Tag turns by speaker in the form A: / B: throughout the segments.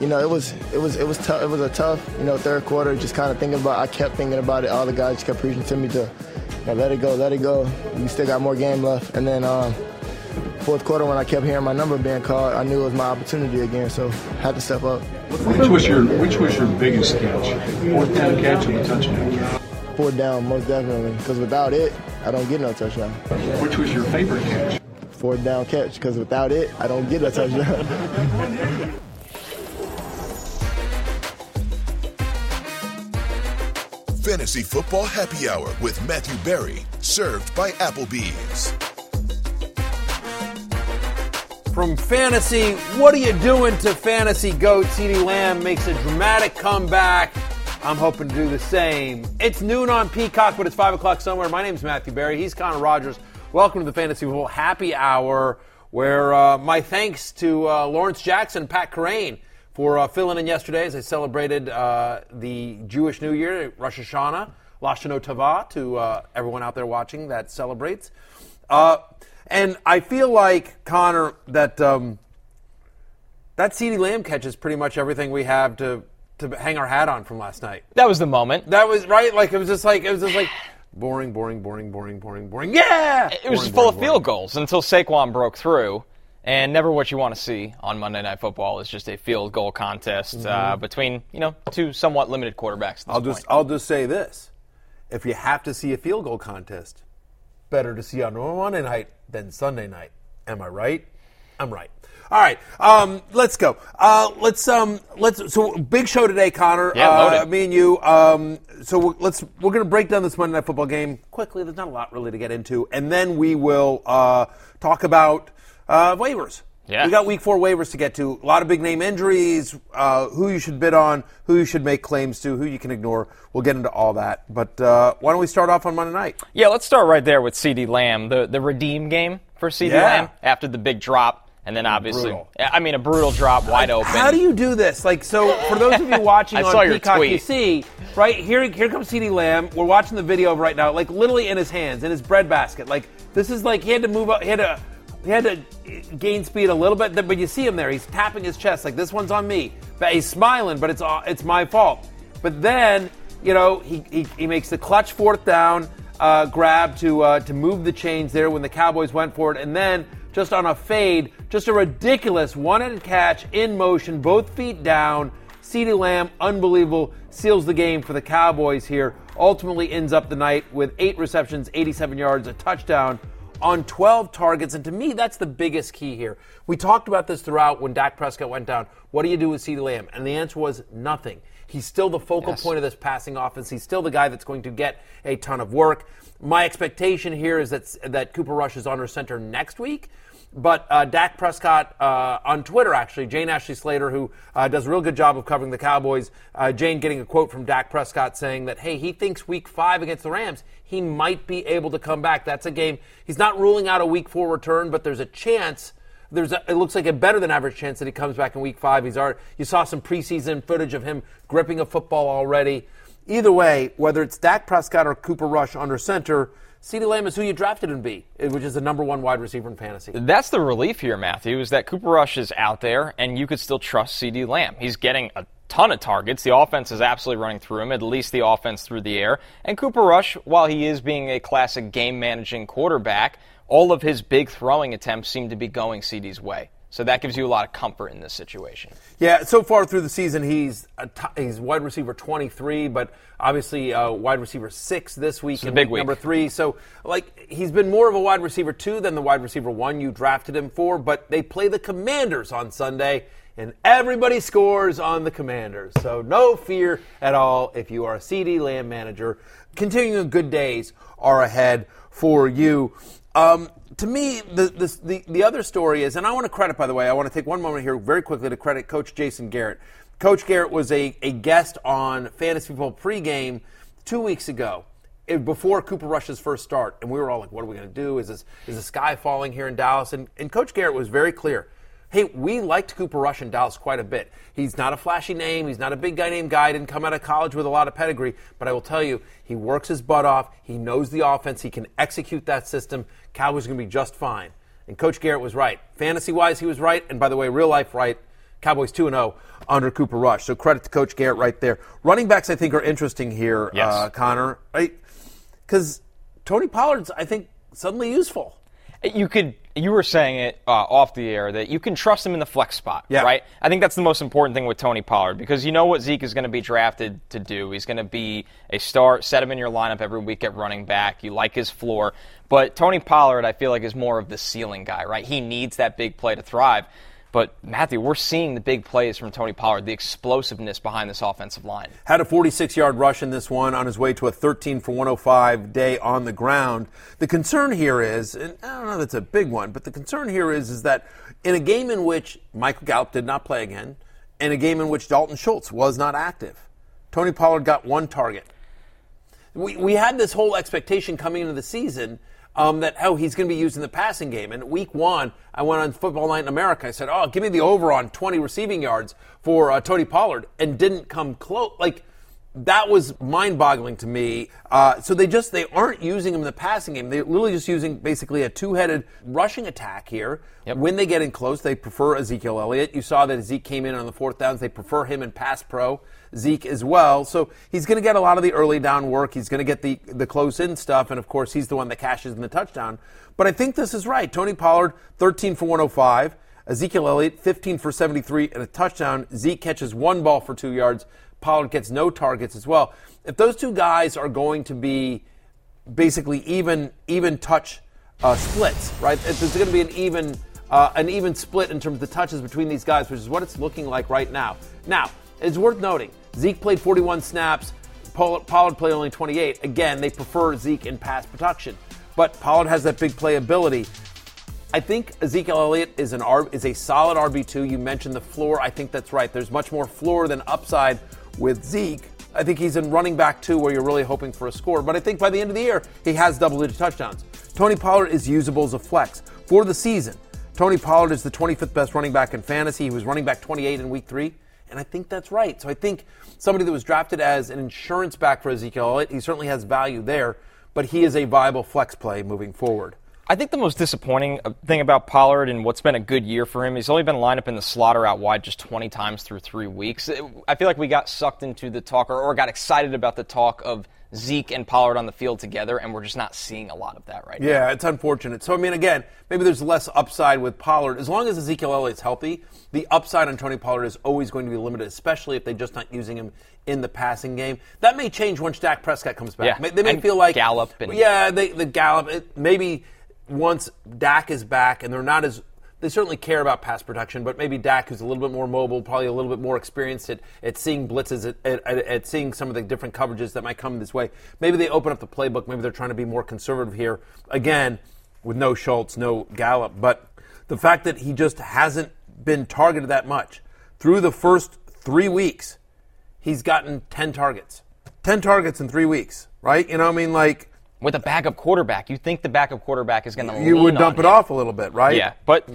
A: You know, it was it was it was tough. It was a tough, you know, third quarter. Just kind of thinking about. I kept thinking about it. All the guys kept preaching to me to, you know, let it go, let it go. We still got more game left. And then um, fourth quarter, when I kept hearing my number being called, I knew it was my opportunity again. So I had to step up.
B: Which was your Which was your biggest catch? Fourth down catch or the touchdown?
A: Fourth down, most definitely. Because without it, I don't get no touchdown.
B: Which was your favorite catch?
A: Fourth down catch. Because without it, I don't get a touchdown.
C: Fantasy Football Happy Hour with Matthew Berry, served by Applebee's.
D: From fantasy, what are you doing to fantasy goat? CeeDee Lamb makes a dramatic comeback. I'm hoping to do the same. It's noon on Peacock, but it's 5 o'clock somewhere. My name's Matthew Berry. He's Connor Rogers. Welcome to the Fantasy Football Happy Hour, where uh, my thanks to uh, Lawrence Jackson, Pat Kerrane, for uh, filling in yesterday as I celebrated uh, the Jewish New Year, Rosh Hashanah, L'Shana Tova, to uh, everyone out there watching that celebrates. Uh, and I feel like, Connor, that um, that CeeDee Lamb catches pretty much everything we have to, to hang our hat on from last night.
E: That was the moment.
D: That was, right? Like, it was just like, it was just like, boring, boring, boring, boring, boring, boring. Yeah!
E: It was
D: Boring,
E: full
D: boring,
E: of field goals until Saquon broke through. And never what you want to see on Monday Night Football is just a field goal contest uh, between you know two somewhat limited quarterbacks.
D: I'll just
E: point.
D: I'll just say this: if you have to see a field goal contest, better to see on Monday night than Sunday night. Am I right? I'm right. All right, um, let's go. Uh, let's um, let's so big show today, Connor.
E: Yeah,
D: uh, me and you. Um, so we're, let's we're going to break down this Monday Night Football game quickly. There's not a lot really to get into, and then we will uh, talk about uh, waivers.
E: Yeah.
D: We got week four waivers to get to. A lot of big name injuries, uh, who you should bid on, who you should make claims to, who you can ignore. We'll get into all that. But uh, why don't we start off on Monday night?
E: Yeah, let's start right there with CeeDee Lamb, the the redeem game for CeeDee
D: Yeah.
E: Lamb after the big drop, and then obviously,
D: Brutal.
E: I mean, a brutal drop, wide open.
D: How do you do this? Like, so for those of you watching on Peacock, you see, right here, here comes CeeDee Lamb. We're watching the video of right now, like literally in his hands, in his bread basket. Like this is like he had to move up, he had to, he had to gain speed a little bit, but you see him there. He's tapping his chest like this one's on me. But he's smiling, but it's it's my fault. But then, you know, he he, he makes the clutch fourth down uh, grab to uh, to move the chains there when the Cowboys went for it, and then just on a fade, just a ridiculous one-handed catch in motion, both feet down. CeeDee Lamb, unbelievable, seals the game for the Cowboys here. Ultimately ends up the night with eight receptions, 87 yards, a touchdown on 12 targets. And to me, that's the biggest key here. We talked about this throughout when Dak Prescott went down. What do you do with CeeDee Lamb? And the answer was nothing. He's still the focal
E: Yes.
D: point of this passing offense. He's still the guy that's going to get a ton of work. My expectation here is that that Cooper Rush is under center next week. But uh, Dak Prescott uh, on Twitter, actually, Jane Ashley Slater, who uh, does a real good job of covering the Cowboys, uh, Jane getting a quote from Dak Prescott saying that, hey, he thinks week five against the Rams, he might be able to come back. That's a game. He's not ruling out a week four return, but there's a chance. There's a, it looks like a better than average chance that he comes back in week five. He's already, you saw some preseason footage of him gripping a football already. Either way, whether it's Dak Prescott or Cooper Rush under center, CeeDee Lamb is who you drafted him to be, eh, which is the number one wide receiver in fantasy.
E: That's the relief here, Matthew, is that Cooper Rush is out there and you could still trust CeeDee Lamb. He's getting a ton of targets. The offense is absolutely running through him, at least the offense through the air. And Cooper Rush, while he is being a classic game managing quarterback, all of his big throwing attempts seem to be going CeeDee's way. So that gives you a lot of comfort in this situation.
D: Yeah, so far through the season, he's t- he's wide receiver 23, but obviously uh, wide receiver six this week and
E: big
D: week
E: week.
D: number three. So like he's been more of a wide receiver two than the wide receiver one you drafted him for. But they play the Commanders on Sunday, and everybody scores on the Commanders. So no fear at all if you are a CeeDee Lamb manager. Continuing good days are ahead for you. Um, to me, the, the, the, the other story is, and I want to credit, by the way, I want to take one moment here very quickly to credit Coach Jason Garrett. Coach Garrett was a, a guest on Fantasy Football pregame two weeks ago eh, before Cooper Rush's first start, and we were all like, "What are we going to do? Is this is the sky falling here in Dallas?" And, and Coach Garrett was very clear. Hey, we liked Cooper Rush in Dallas quite a bit. He's not a flashy name. He's not a big guy named Guy. Didn't come out of college with a lot of pedigree. But I will tell you, he works his butt off. He knows the offense. He can execute that system. Cowboys are going to be just fine. And Coach Garrett was right. Fantasy wise, he was right. And by the way, real life right. Cowboys 2 0 under Cooper Rush. So credit to Coach Garrett right there. Running backs, I think, are interesting here,
E: Yes.
D: uh, Connor. Right? Because Tony Pollard's, I think, suddenly useful.
E: You could. You were saying it uh, off the air that you can trust him in the flex spot,
D: Yeah.
E: right? I think that's the most important thing with Tony Pollard because you know what Zeke is going to be drafted to do. He's going to be a star. Set him in your lineup every week at running back. You like his floor, but Tony Pollard, I feel like, is more of the ceiling guy, right? He needs that big play to thrive. But Matthew, we're seeing the big plays from Tony Pollard, the explosiveness behind this offensive line.
D: Had a 46 yard rush in this one on his way to a 13 for 105 day on the ground. The concern here is, and I don't know that's a big one, but the concern here is, is that in a game in which Michael Gallup did not play again, in a game in which Dalton Schultz was not active, Tony Pollard got one target. We, we had this whole expectation coming into the season um, that, oh, he's going to be used in the passing game. And week one, I went on Football Night in America. I said, oh, give me the over on 20 receiving yards for uh, Tony Pollard, and didn't come close. Like, that was mind-boggling to me. Uh, so they just they aren't using him in the passing game. They're literally just using basically a two-headed rushing attack here. When they get in close, they prefer Ezekiel Elliott. You saw that Zeke came in on the fourth downs. They prefer him in pass pro. Zeke as well. So he's going to get a lot of the early down work. He's going to get the the close in stuff, and of course he's the one that cashes in the touchdown. But I think this is right. Tony Pollard, 13 for 105. Ezekiel Elliott, 15 for 73 and a touchdown. Zeke catches one ball for two yards. Pollard gets no targets as well. If those two guys are going to be basically even even touch uh, splits, right? If there's going to be an even uh, an even split in terms of the touches between these guys, which is what it's looking like right now. Now, it's worth noting Zeke played 41 snaps. Pollard, played only 28. Again, they prefer Zeke in pass protection, but Pollard has that big playability. I think Ezekiel Elliott is an is a solid RB two. You mentioned the floor. I think that's right. There's much more floor than upside with Zeke. I think he's in running back two, where you're really hoping for a score. But I think by the end of the year, he has double-digit touchdowns. Tony Pollard is usable as a flex for the season. Tony Pollard is the 25th best running back in fantasy. He was running back 28 in week three, and I think that's right. So I think somebody that was drafted as an insurance back for Ezekiel Elliott, he certainly has value there, but he is a viable flex play moving forward.
E: I think the most disappointing uh, thing about Pollard and what's been a good year for him, he's only been lined up in the slaughter out wide just 20 times through three weeks. I feel like we got sucked into the talk or, or got excited about the talk of Zeke and Pollard on the field together, and we're just not seeing a lot of that right now.
D: Yeah, it's unfortunate. So, I mean, again, maybe there's less upside with Pollard. As long as Ezekiel Elliott's healthy, the upside on Tony Pollard is always going to be limited, especially if they're just not using him in the passing game. That may change once Dak Prescott comes back.
E: Yeah,
D: They may
E: and
D: feel like
E: Gallup and-
D: yeah, they, the Gallup. It, maybe once Dak is back, and they're not as they certainly care about pass protection, but maybe Dak, who's a little bit more mobile, probably a little bit more experienced at, at seeing blitzes, at, at, at, seeing some of the different coverages that might come this way. Maybe they open up the playbook. Maybe they're trying to be more conservative here. Again, with no Schultz, no Gallup. But the fact that he just hasn't been targeted that much through the first three weeks, he's gotten 10 targets. 10 targets in three weeks, right? You know, I mean, like,
E: With a backup quarterback, you think the backup quarterback is going to
D: you would dump it off a little bit, right?
E: Yeah, but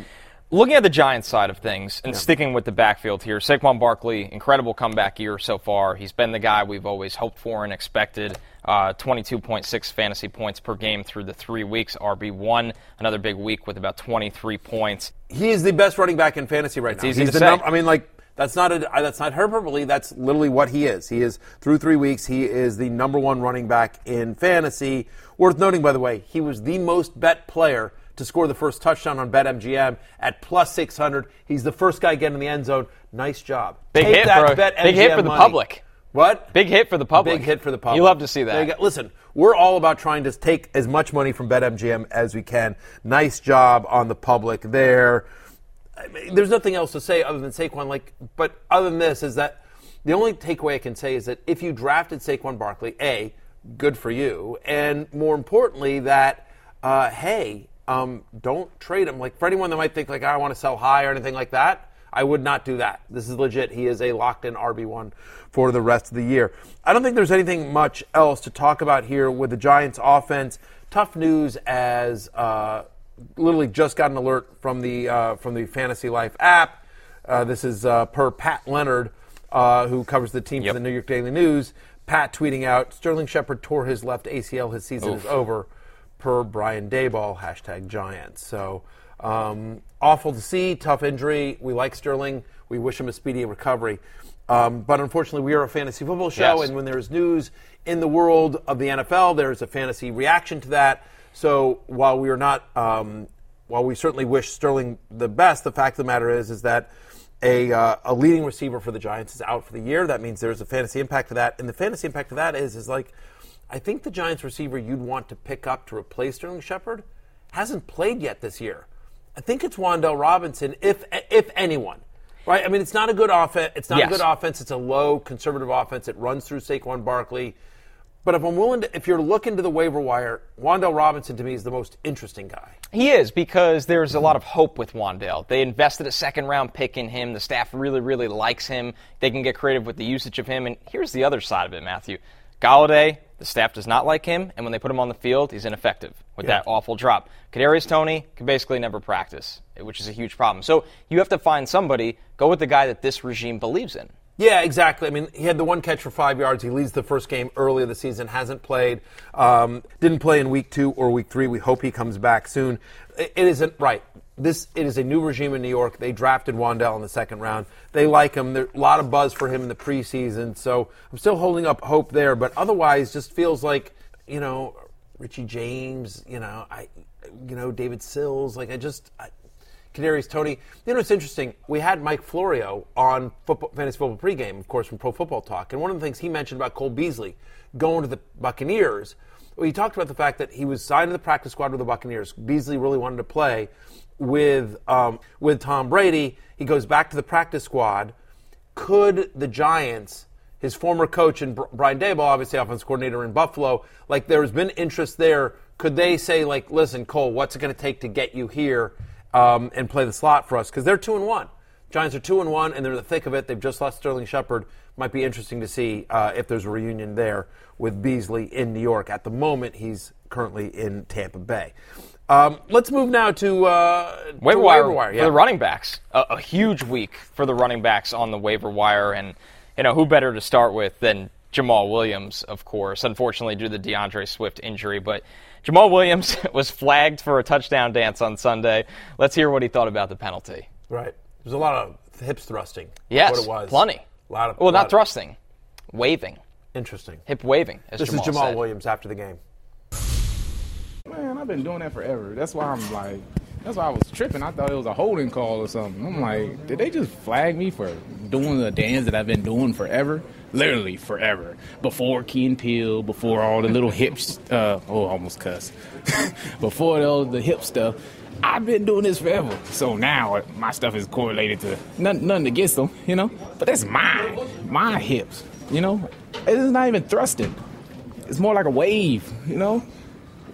E: looking at the Giants side of things and sticking with the backfield here, Saquon Barkley, incredible comeback year so far. He's been the guy we've always hoped for and expected. Uh, 22.6 fantasy points per game through the three weeks. RB1, another big week with about 23 points.
D: he is the best running back in fantasy right now.
E: easy
D: He's
E: to
D: the
E: say.
D: num- I mean, like that's not a that's not hyperbole. That's literally what he is. He is through three weeks. He is the number one running back in fantasy. Worth noting, by the way, he was the most bet player to score the first touchdown on BetMGM at plus 600. He's the first guy getting in the end zone. Nice job.
E: Big
D: Take
E: hit
D: that
E: for-
D: BetMGM
E: big hit for the
D: money.
E: public.
D: What?
E: Big hit for the public.
D: Big hit for the public.
E: You love to see that.
D: Listen, we're all about trying to take as much money from BetMGM as we can. Nice job on the public there. I mean, there's nothing else to say other than Saquon. Like, but other than this, is that the only takeaway I can say is that if you drafted Saquon Barkley, a good for you, and more importantly, that uh, hey, um, don't trade him. Like for anyone that might think like I want to sell high or anything like that, I would not do that. This is legit. He is a locked-in RB one for the rest of the year. I don't think there's anything much else to talk about here with the Giants' offense. Tough news as. Uh, literally just got an alert from the uh, from the Fantasy Life app. Uh, this is uh, per Pat Leonard, uh, who covers the team
E: Yep.
D: for the New York Daily News. Pat tweeting out: Sterling Shepard tore his left ACL. His season is over. Per Brian Daboll, hashtag Giants. So um, awful to see. Tough injury. We like Sterling. We wish him a speedy recovery. Um, but unfortunately, we are a fantasy football show,
E: Yes.
D: and when there's news in the world of the NFL, there's a fantasy reaction to that. So while we are not, um, while we certainly wish Sterling the best, the fact of the matter is, is that a, uh, a leading receiver for the Giants is out for the year. That means there's a fantasy impact to that, and the fantasy impact to that is, is like, I think the Giants receiver you'd want to pick up to replace Sterling Shepard hasn't played yet this year. I think it's Wan'Dale Robinson, if if anyone. Right? I mean, it's not a good offense. It's not
E: Yes.
D: a good offense. It's a low conservative offense. It runs through Saquon Barkley. But if I'm willing to, if you're looking to the waiver wire, Wan'Dale Robinson to me is the most interesting guy.
E: He is because there's a lot of hope with Wan'Dale. They invested a second round pick in him. The staff really, really likes him. They can get creative with the usage of him. And here's the other side of it, Matthew. Golladay, the staff does not like him, and when they put him on the field, he's ineffective with
D: Yeah.
E: that awful drop. Kadarius Toney can basically never practice, which is a huge problem. So you have to find somebody. Go with the guy that this regime believes in.
D: Yeah, exactly. I mean, he had the one catch for five yards. He leads the first game early of the season. Hasn't played. Um, didn't play in week two or week three. We hope he comes back soon. It, it isn't right. This it is a new regime in New York. They drafted Wan'Dale in the second round. They like him. There's a lot of buzz for him in the preseason. So I'm still holding up hope there. But otherwise, just feels like you know Richie James. You know I, you know David Sills. Like I just. I, Kadarius Toney. You know, it's interesting. We had Mike Florio on football, fantasy football pregame, of course, from Pro Football Talk, and one of the things he mentioned about Cole Beasley going to the Buccaneers. Well, he talked about the fact that he was signed to the practice squad with the Buccaneers. Beasley really wanted to play with um, with Tom Brady. He goes back to the practice squad. Could the Giants, his former coach and Brian Daboll, obviously offense coordinator in Buffalo, like there has been interest there. Could they say like, listen, Cole, what's it going to take to get you here um, and play the slot for us? Because they're two and one. Giants are two and one, and they're in the thick of it. They've just lost Sterling Shepard. Might be interesting to see uh, if there's a reunion there with Beasley in New York. At the moment, he's currently in Tampa Bay. Um, let's move now to, uh, to
E: waiver wire,
D: wire.
E: for
D: Yeah.
E: the running backs. A, a huge week for the running backs on the waiver wire, and you know who better to start with than Jamaal Williams, of course. Unfortunately, due to the D'Andre Swift injury, but Jamaal Williams was flagged for a touchdown dance on Sunday. Let's hear what he thought about the penalty.
D: Right. There's a lot of hips thrusting.
E: Yes,
D: what it was.
E: plenty.
D: A lot of
E: Well,
D: lot
E: not
D: of-
E: thrusting, waving,
D: Interesting.
E: hip waving. As
D: This
E: Jamaal
D: is Jamaal
E: said.
D: Williams after the game.
F: Man, I've been doing that forever. That's why I'm like, that's why I was tripping. I thought it was a holding call or something. I'm like, did they just flag me for doing the dance that I've been doing forever? Literally forever. Before Key and Peele, before all the little hips, uh, oh, almost cuss. before all the hip stuff. I've been doing this forever. So now my stuff is correlated to nothing, nothing against them, you know? But that's mine, my hips, you know? It's not even thrusting. It's more like a wave, you know?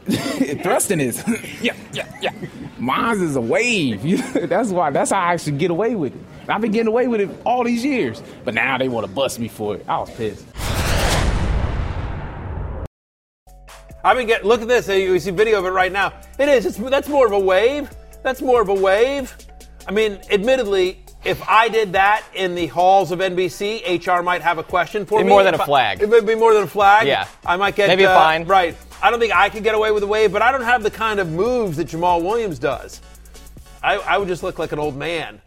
F: thrusting is yeah yeah yeah mine is a wave that's why that's how i should get away with it i've been getting away with it all these years but now they want to bust me for it i was pissed
D: I mean, get look at this. You see video of it right now. It is. It's that's more of a wave. That's more of a wave. I mean, admittedly, if I did that in the halls of NBC, HR might have a question for
E: Be
D: me.
E: more than
D: If
E: a
D: I-
E: flag.
D: it would be more than a flag.
E: Yeah.
D: I might get
E: Maybe a
D: uh,
E: fine.
D: Right. I don't think I could get away with a wave, but I don't have the kind of moves that Jamaal Williams does. I, I would just look like an old man.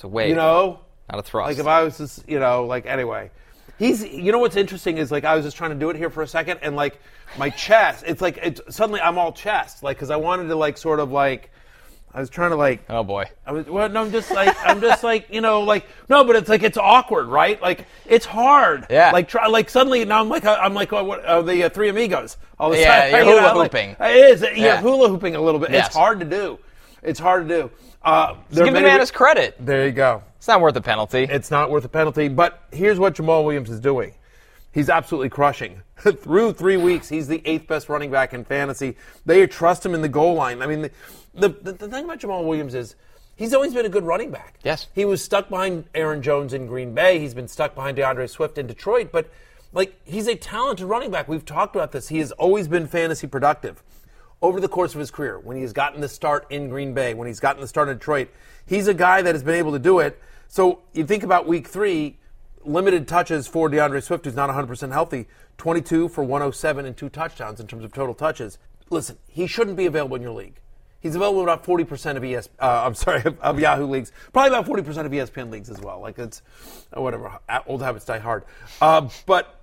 E: It's a wave.
D: You know,
E: not a thrust.
D: like if I was just, you know, like anyway. He's, you know what's interesting is like I was just trying to do it here for a second, and like my chest, it's like it's suddenly I'm all chest, like because I wanted to like sort of like I was trying to like
E: Oh boy.
D: I was well, no, I'm just like I'm just like you know like no, but it's like it's awkward, right? Like it's hard.
E: Yeah.
D: Like try like suddenly now I'm like I'm like oh, what uh, the uh, Three Amigos. All of a
E: Yeah,
D: sudden,
E: you're hula
D: like,
E: hooping.
D: it is. Yeah,
E: Yeah.
D: hula hooping a little bit.
E: Yes.
D: It's hard to do. It's hard to do. Uh,
E: Give the man his credit.
D: There you go.
E: It's not worth a penalty.
D: It's not worth a penalty. But here's what Jamaal Williams is doing. He's absolutely crushing. Through three weeks, he's the eighth best running back in fantasy. They trust him in the goal line. I mean, the, the, the, the thing about Jamaal Williams is he's always been a good running back.
E: Yes.
D: He was stuck behind Aaron Jones in Green Bay. He's been stuck behind D'Andre Swift in Detroit. But, like, he's a talented running back. We've talked about this. He has always been fantasy productive over the course of his career, when he's gotten the start in Green Bay, when he's gotten the start in Detroit, he's a guy that has been able to do it. So you think about week three, limited touches for D'Andre Swift, who's not 100% healthy, 22 for 107 and two touchdowns in terms of total touches. Listen, he shouldn't be available in your league. He's available about 40% of ES, uh, I'm sorry, of, of Yahoo leagues, probably about 40% of ESPN leagues as well. Like it's, uh, whatever, old habits die hard. Uh, but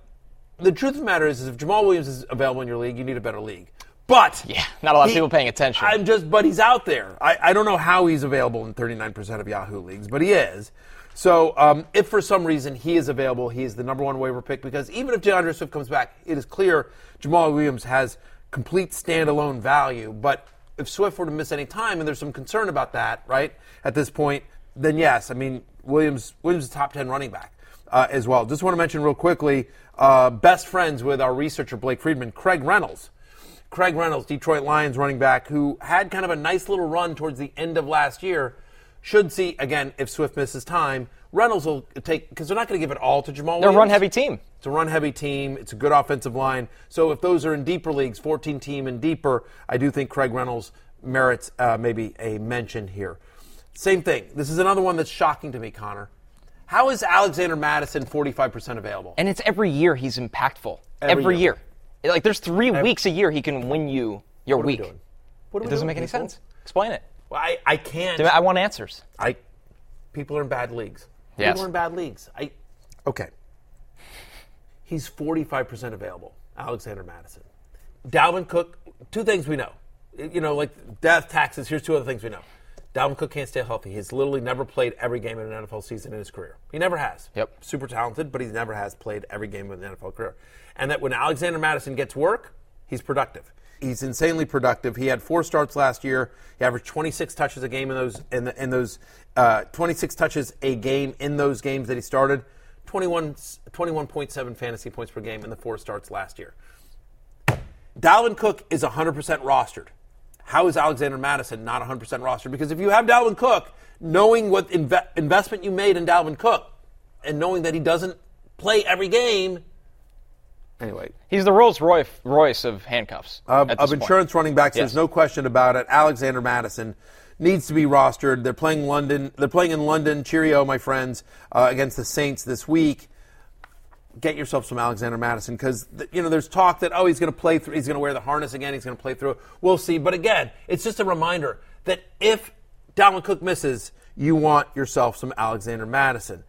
D: the truth of the matter is, is if Jamaal Williams is available in your league, you need a better league. But
E: Yeah, not a lot of people paying attention.
D: I'm just, but he's out there. I, I don't know how he's available in 39% of Yahoo leagues, but he is. So um, if for some reason he is available, he is the number one waiver pick because even if D'Andre Swift comes back, it is clear Jamaal Williams has complete standalone value. But if Swift were to miss any time, and there's some concern about that, right, at this point, then yes, I mean Williams Williams is top 10 running back uh, as well. Just want to mention real quickly, uh, best friends with our researcher Blake Friedman, Craig Reynolds. Craig Reynolds, Detroit Lions running back, who had kind of a nice little run towards the end of last year, should see again if Swift misses time. Reynolds will take because they're not going to give it all to Jamaal.
E: They're a run-heavy team.
D: It's a run-heavy team. It's a good offensive line. So if those are in deeper leagues, 14 team and deeper, I do think Craig Reynolds merits uh, maybe a mention here. Same thing. This is another one that's shocking to me, Connor. How is Alexander Mattison 45% available?
E: And it's every year he's impactful.
D: Every
E: Every,
D: year.
E: year. Like there's three weeks a year he can win you your
D: What are we
E: week.
D: doing? What are
E: It
D: we
E: doesn't
D: doing,
E: make any
D: people?
E: sense. Explain it.
D: Well, I, I can't.
E: I want answers.
D: I people are in bad leagues.
E: Yes.
D: People are in bad leagues. I okay. He's 45% available. Alexander Mattison. Dalvin Cook, two things we know. You know, like death, taxes, here's two other things we know. Dalvin Cook can't stay healthy. He's literally never played every game in an NFL season in his career. He never has.
E: Yep.
D: Super talented, but he never has played every game in an NFL career. And that when Alexander Mattison gets work, he's productive. He's insanely productive. He had four starts last year. He averaged 26 touches a game in those in, the, in those uh, 26 touches a game in those games that he started. 21 21.7 fantasy points per game in the four starts last year. Dalvin Cook is 100% rostered. How is Alexander Mattison not 100% rostered? Because if you have Dalvin Cook, knowing what inve- investment you made in Dalvin Cook, and knowing that he doesn't play every game, anyway,
E: He's the Rolls Royce, Royce of handcuffs.
D: of, of insurance running backs.
E: Yes.
D: There's no question about it. Alexander Mattison needs to be rostered. They're playing London. They're playing in London. Cheerio, my friends, uh, against the Saints this week. Get yourself some Alexander Mattison because you know there's talk that oh he's going to play through. He's going to wear the harness again. He's going to play through. We'll see. But again, it's just a reminder that if Dalvin Cook misses, you want yourself some Alexander Mattison.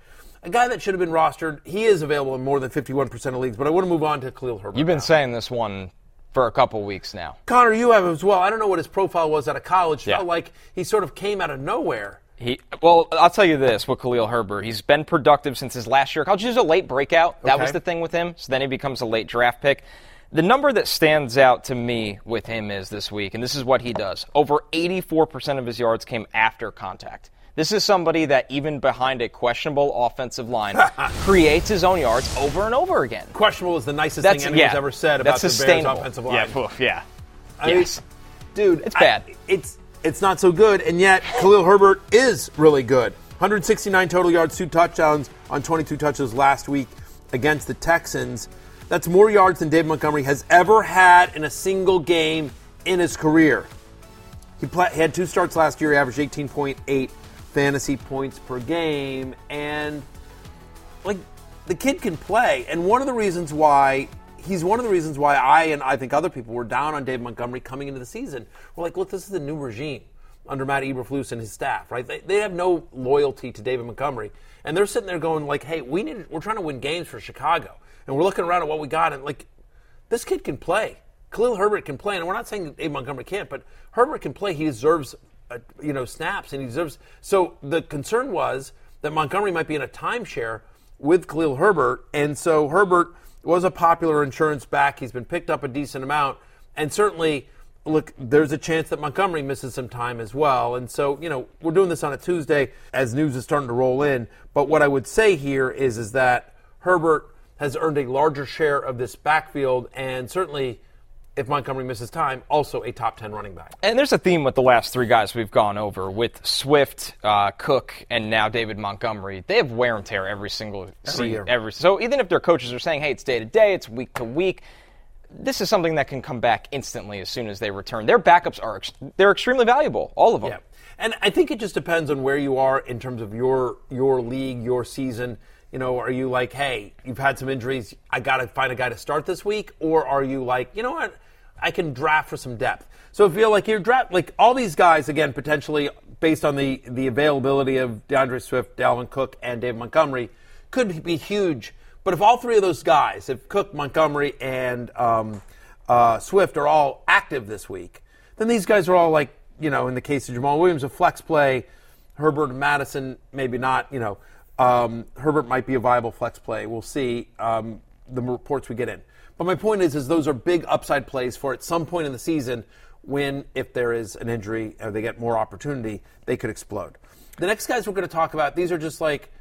D: A guy that should have been rostered. He is available in more than 51% of leagues. But I want to move on to Khalil Herbert.
E: You've been
D: now.
E: saying this one for a couple weeks now.
D: Connor, you have as well. I don't know what his profile was out of college.
E: Yeah.
D: Felt like he sort of came out of nowhere.
E: He well, I'll tell you this with Khalil Herbert. He's been productive since his last year. of College was a late breakout. That was the thing with him. So then he becomes a late draft pick. The number that stands out to me with him is this week, and this is what he does. Over 84% of his yards came after contact. This is somebody that even behind a questionable offensive line creates his own yards over and over again.
D: Questionable is the nicest
E: That's
D: thing anyone's
E: yeah,
D: ever said about
E: that's
D: the Bears
E: sustainable.
D: offensive line.
E: Yeah, poof, yeah.
D: I mean,
E: yes.
D: dude,
E: It's
D: I-
E: bad.
D: it's it's not so good, and yet Khalil Herbert is really good. 169 total yards, two touchdowns on 22 touches last week against the Texans. That's more yards than David Montgomery has ever had in a single game in his career. He, pla he had two starts last year. He averaged 18.8 fantasy points per game, and like the kid can play. And one of the reasons why he's one of the reasons why I and I think other people were down on Dave Montgomery coming into the season. We're like, look, this is a new regime. under Matt Eberflus and his staff, right? They, they have no loyalty to David Montgomery, and they're sitting there going like, "Hey, we need we're trying to win games for Chicago, and we're looking around at what we got, and like, this kid can play. Khalil Herbert can play, and we're not saying David Montgomery can't, but Herbert can play. He deserves, uh, you know, snaps, and he deserves. So the concern was that Montgomery might be in a timeshare with Khalil Herbert, and so Herbert was a popular insurance back. He's been picked up a decent amount, and certainly look, there's a chance that Montgomery misses some time as well. And so, you know, we're doing this on a Tuesday as news is starting to roll in. But what I would say here is, is that Herbert has earned a larger share of this backfield, and certainly, if Montgomery misses time, also a top 10 running back.
E: And there's a theme with the last three guys we've gone over with Swift, uh, Cook, and now David Montgomery. They have wear and tear every single
D: Every
E: season.
D: year.
E: Every, so even if their coaches are saying, hey, it's day to day, it's week to week, this is something that can come back instantly as soon as they return. Their backups are ex- they're extremely valuable, all of them.
D: Yeah. And I think it just depends on where you are in terms of your your league, your season. You know, are you like, hey, you've had some injuries, I got to find a guy to start this week, or are you like, you know what, I can draft for some depth. So you feel like you're draft, like all these guys again, potentially based on the the availability of D'Andre Swift, Dalvin Cook, and Dave Montgomery, could be huge. But if all three of those guys, if Cook, Montgomery, and um, uh, Swift are all active this week, then these guys are all like, you know, in the case of Jamaal Williams, a flex play. Herbert and Mattison, maybe not. You know, um, Herbert might be a viable flex play. We'll see um, the reports we get in. But my point is, is those are big upside plays for at some point in the season when, if there is an injury or they get more opportunity, they could explode. The next guys we're going to talk about, these are just like,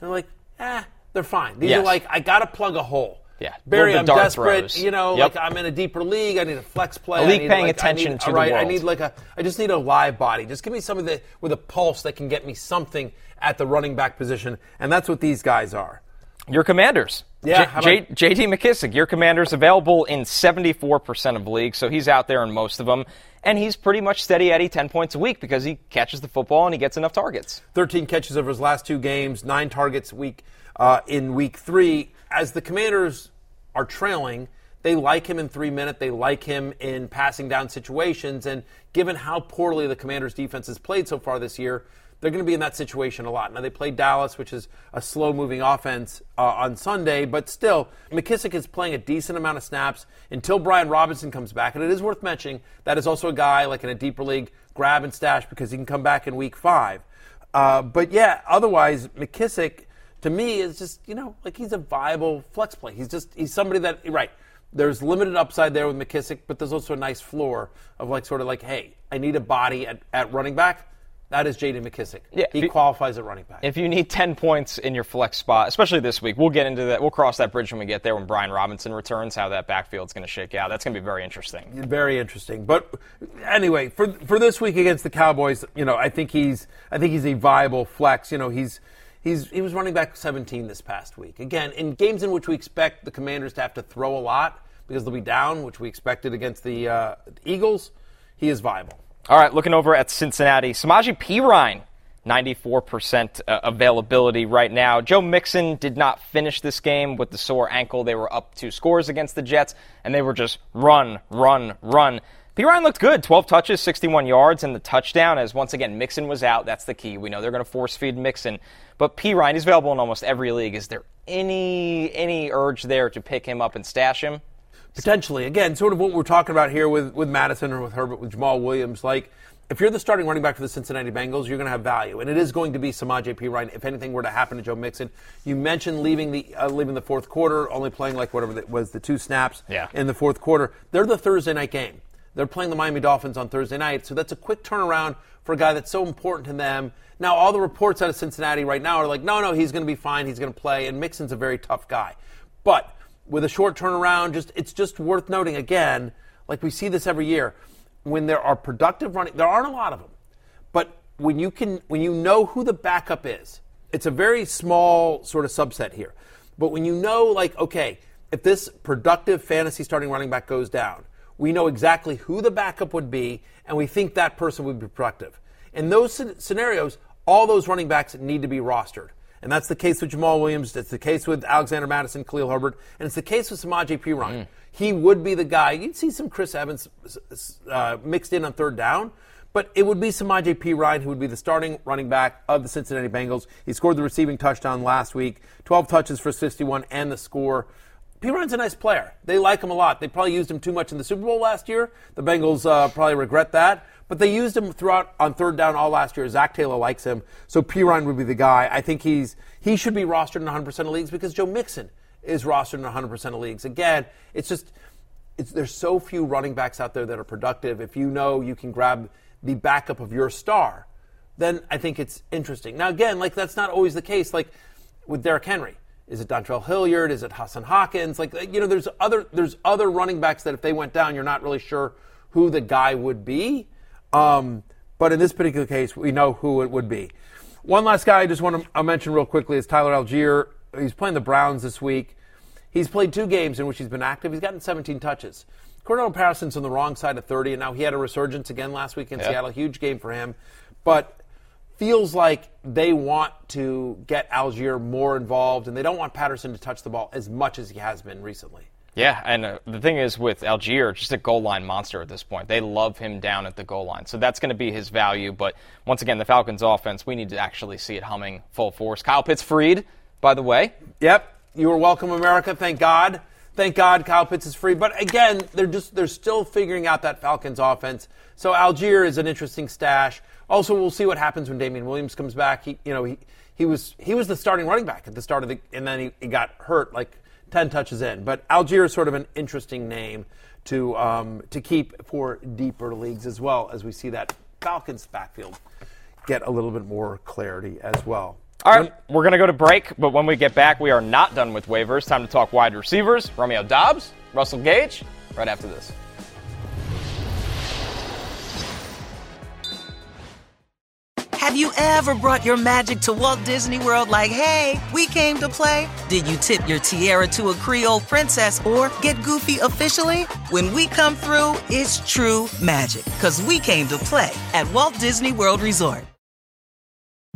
D: they're like, eh, they're fine. These are like, I got to plug a hole.
E: Yeah,
D: Barry, I'm desperate.
E: throws.
D: You know,
E: Yep.
D: like I'm in a deeper league. I need a flex play.
E: A
D: I
E: league paying
D: like,
E: attention
D: need-
E: to the
D: right, I need like a. I just need a live body. Just give me somebody that with a pulse that can get me something at the running back position, and that's what these guys are.
E: Your commanders.
D: Yeah,
E: J- J- JD McKissic, your commander's available in 74% of leagues, so he's out there in most of them. And he's pretty much steady Eddie 10 points a week because he catches the football and he gets enough targets.
D: 13 catches over his last two games, nine targets week uh, in week three. As the Commanders are trailing, they like him in three minute. They like him in passing down situations. And given how poorly the Commanders' defense has played so far this year, they're going to be in that situation a lot. Now they play Dallas, which is a slow-moving offense uh, on Sunday, but still, McKissic is playing a decent amount of snaps until Brian Robinson comes back. And it is worth mentioning that is also a guy like in a deeper league, grab and stash because he can come back in week five. Uh, but yeah, otherwise, McKissic to me is just you know like he's a viable flex play. He's just he's somebody that right. There's limited upside there with McKissic, but there's also a nice floor of like sort of like, hey, I need a body at, at running back. That is J.D. McKissic.
E: Yeah,
D: he
E: you-
D: qualifies at running back.
E: If you need 10 points in your flex spot, especially this week, we'll get into that. We'll cross that bridge when we get there when Brian Robinson returns, how that backfield's going to shake out. That's going to be very interesting.
D: very interesting. But anyway, for for this week against the Cowboys, you know, I think he's I think he's a viable flex. You know, he's he's he was running back 17 this past week. Again, in games in which we expect the Commanders to have to throw a lot because they'll be down, which we expected against the uh, Eagles, he is viable.
E: All right, looking over at Cincinnati, Samaje Perine, 94% uh, availability right now. Joe Mixon did not finish this game with the sore ankle. They were up two scores against the Jets, and they were just run, run, run. Perine looked good, 12 touches, 61 yards, and the touchdown. As once again, Mixon was out. That's the key. We know they're going to force feed Mixon, but Perine is available in almost every league. Is there any any urge there to pick him up and stash him?
D: Potentially, again, sort of what we're talking about here with, with Mattison or with Herbert, with Jamaal Williams. Like, if you're the starting running back for the Cincinnati Bengals, you're going to have value, and it is going to be Samaj P. Ryan. If anything were to happen to Joe Mixon, you mentioned leaving the uh, leaving the fourth quarter, only playing like whatever it was the two snaps
E: Yeah.
D: in the fourth quarter. They're the Thursday night game. They're playing the Miami Dolphins on Thursday night, so that's a quick turnaround for a guy that's so important to them. Now, all the reports out of Cincinnati right now are like, no, no, he's going to be fine. He's going to play, and Mixon's a very tough guy, but with a short turnaround, just it's just worth noting again, like we see this every year, when there are productive running, there aren't a lot of them, but when you can, when you know who the backup is, it's a very small sort of subset here. But when you know, like, okay, if this productive fantasy starting running back goes down, we know exactly who the backup would be, and we think that person would be productive. In those scenarios, all those running backs need to be rostered. And that's the case with Jamaal Williams. It's the case with Alexander Mattison, Khalil Herbert, and it's the case with Samaje Perine. He would be the guy. You'd see some Chris Evans uh, mixed in on third down, but it would be Samaje Perine who would be the starting running back of the Cincinnati Bengals. He scored the receiving touchdown last week, 12 touches for 61 and the score. Perine's a nice player. They like him a lot. They probably used him too much in the Super Bowl last year. The Bengals uh, probably regret that. But they used him throughout on third down all last year. Zac Taylor likes him, so Perine would be the guy. I think he's he should be rostered in 100% of leagues because Joe Mixon is rostered in 100% of leagues. Again, it's just it's, there's so few running backs out there that are productive. If you know you can grab the backup of your star, then I think it's interesting. Now, again, like that's not always the case. Like with Derrick Henry, is it Dontrell Hilliard? Is it Hassan Haskins? Like you know, there's other there's other running backs that if they went down, you're not really sure who the guy would be. Um, but in this particular case, we know who it would be. One last guy I just want to mention real quickly is Tyler Allgeier. He's playing the Browns this week. He's played two games in which he's been active. He's gotten 17 touches. Cordarrelle Patterson's on the wrong side of 30, and now he had a resurgence again last week in yeah. Seattle. Huge game for him. But feels like they want to get Allgeier more involved, and they don't want Patterson to touch the ball as much as he has been recently.
E: Yeah, and uh, the thing is with Allgeier, just a goal line monster at this point. They love him down at the goal line. So that's going to be his value. But once again, the Falcons offense, we need to actually see it humming full force. Kyle Pitts freed, by the way.
D: Yep. You are welcome, America. Thank God. Thank God Kyle Pitts is free. But again, they're just they're still figuring out that Falcons offense. So Allgeier is an interesting stash. Also, we'll see what happens when Damien Williams comes back. He, you know, he, he was he was the starting running back at the start of the, and then he, he got hurt like 10 touches in. But Allgeier is sort of an interesting name to, um, to keep for deeper leagues as well as we see that Falcons backfield get a little bit more clarity as well.
E: All right, we're going to go to break, but when we get back, we are not done with waivers. Time to talk wide receivers. Romeo Doubs, Russell Gage, right after this.
G: Have you ever brought your magic to Walt Disney World like, hey, we came to play? Did you tip your tiara to a Creole princess or get goofy officially? When we come through, it's true magic, because we came to play at Walt Disney World Resort.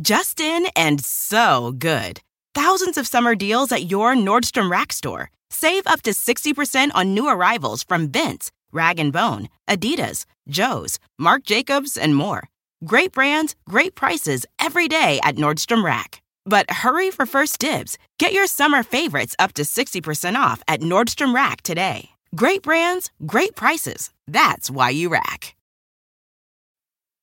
H: Just in and so good. Thousands of summer deals at your Nordstrom Rack store. Save up to 60% on new arrivals from Vince, Rag & Bone, Adidas, Joe's, Marc Jacobs, and more. Great brands, great prices every day at Nordstrom Rack. But hurry for first dibs. Get your summer favorites up to 60% off at Nordstrom Rack today. Great brands, great prices. That's why you rack.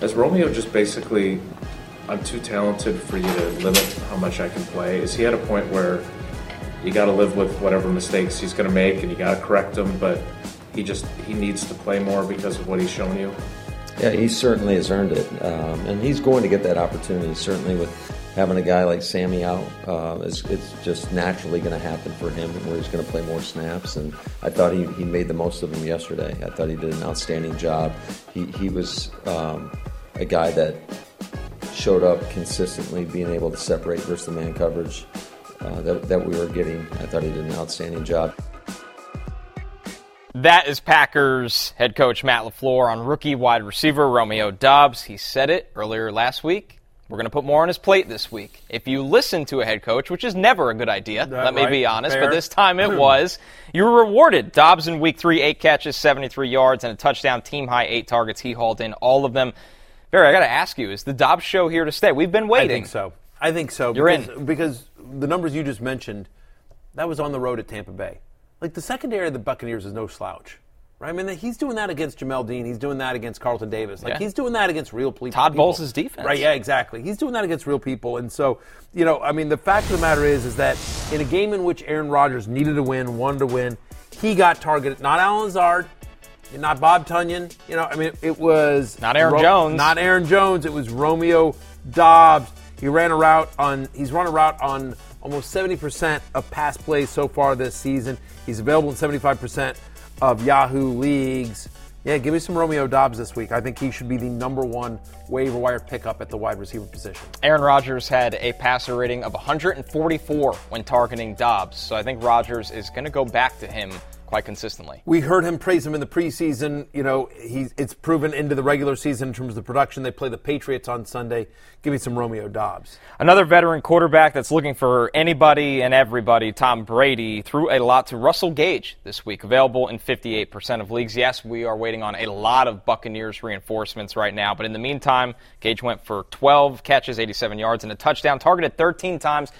I: Is Romeo just basically, I'm too talented for you to limit how much I can play? Is he at a point where you got to live with whatever mistakes he's going to make and you got to correct them, but he just he needs to play more because of what he's shown you?
J: Yeah, he certainly has earned it, um, and he's going to get that opportunity. Certainly, with having a guy like Sammy out, uh, it's, it's, just naturally going to happen for him, where he's going to play more snaps. And I thought he, he made the most of them yesterday. I thought he did an outstanding job. He he was um, a guy that showed up consistently, being able to separate versus the man coverage uh, that, that we were getting. I thought he did an outstanding job.
E: That is Packers head coach Matt LaFleur on rookie wide receiver Romeo Doubs. He said it earlier last week. We're going to put more on his plate this week. If you listen to a head coach, which is never a good idea, that let me right? be honest, Fair. but this time it was, you were rewarded. Doubs in week three, eight catches, 73 yards, and a touchdown, team high eight targets. He hauled in all of them. Barry, I got to ask you: Is the Doubs show here to stay? We've been waiting. I
D: think so. I think so.
E: You're
D: because, in because the numbers you just mentioned, that was on the road at Tampa Bay. Like the secondary of the Buccaneers is no slouch. Right? I mean, he's doing that against Jamel Dean. He's doing that against Carlton Davis. Like yeah. he's doing that against real people.
E: Todd Bowles' defense.
D: Right? Yeah, exactly. He's doing that against real people. And so, you know, I mean, the fact of the matter is, is that in a game in which Aaron Rodgers needed to win, wanted to win, he got targeted. Not Allen Lazard, not Bob Tonyan. You know, I mean, it was
E: not Aaron Ro- Jones.
D: Not Aaron Jones. It was Romeo Doubs. He ran a route on. He's run a route on almost 70% of pass plays so far this season. He's available in 75% of Yahoo leagues. Yeah, give me some Romeo Doubs this week. I think he should be the number one waiver wire pickup at the wide receiver position.
E: Aaron Rodgers had a passer rating of 144 when targeting Doubs, so I think Rodgers is going to go back to him quite consistently.
D: We heard him praise him in the preseason. You know, he's it's proven into the regular season in terms of the production. They play the Patriots on Sunday. Give me some Romeo Doubs.
E: Another veteran quarterback that's looking for anybody and everybody, Tom Brady, threw a lot to Russell Gage this week, available in 58% of leagues. Yes, we are waiting on a lot of Buccaneers reinforcements right now, but in the meantime, Gage went for 12 catches, 87 yards, and a touchdown, targeted 13 times.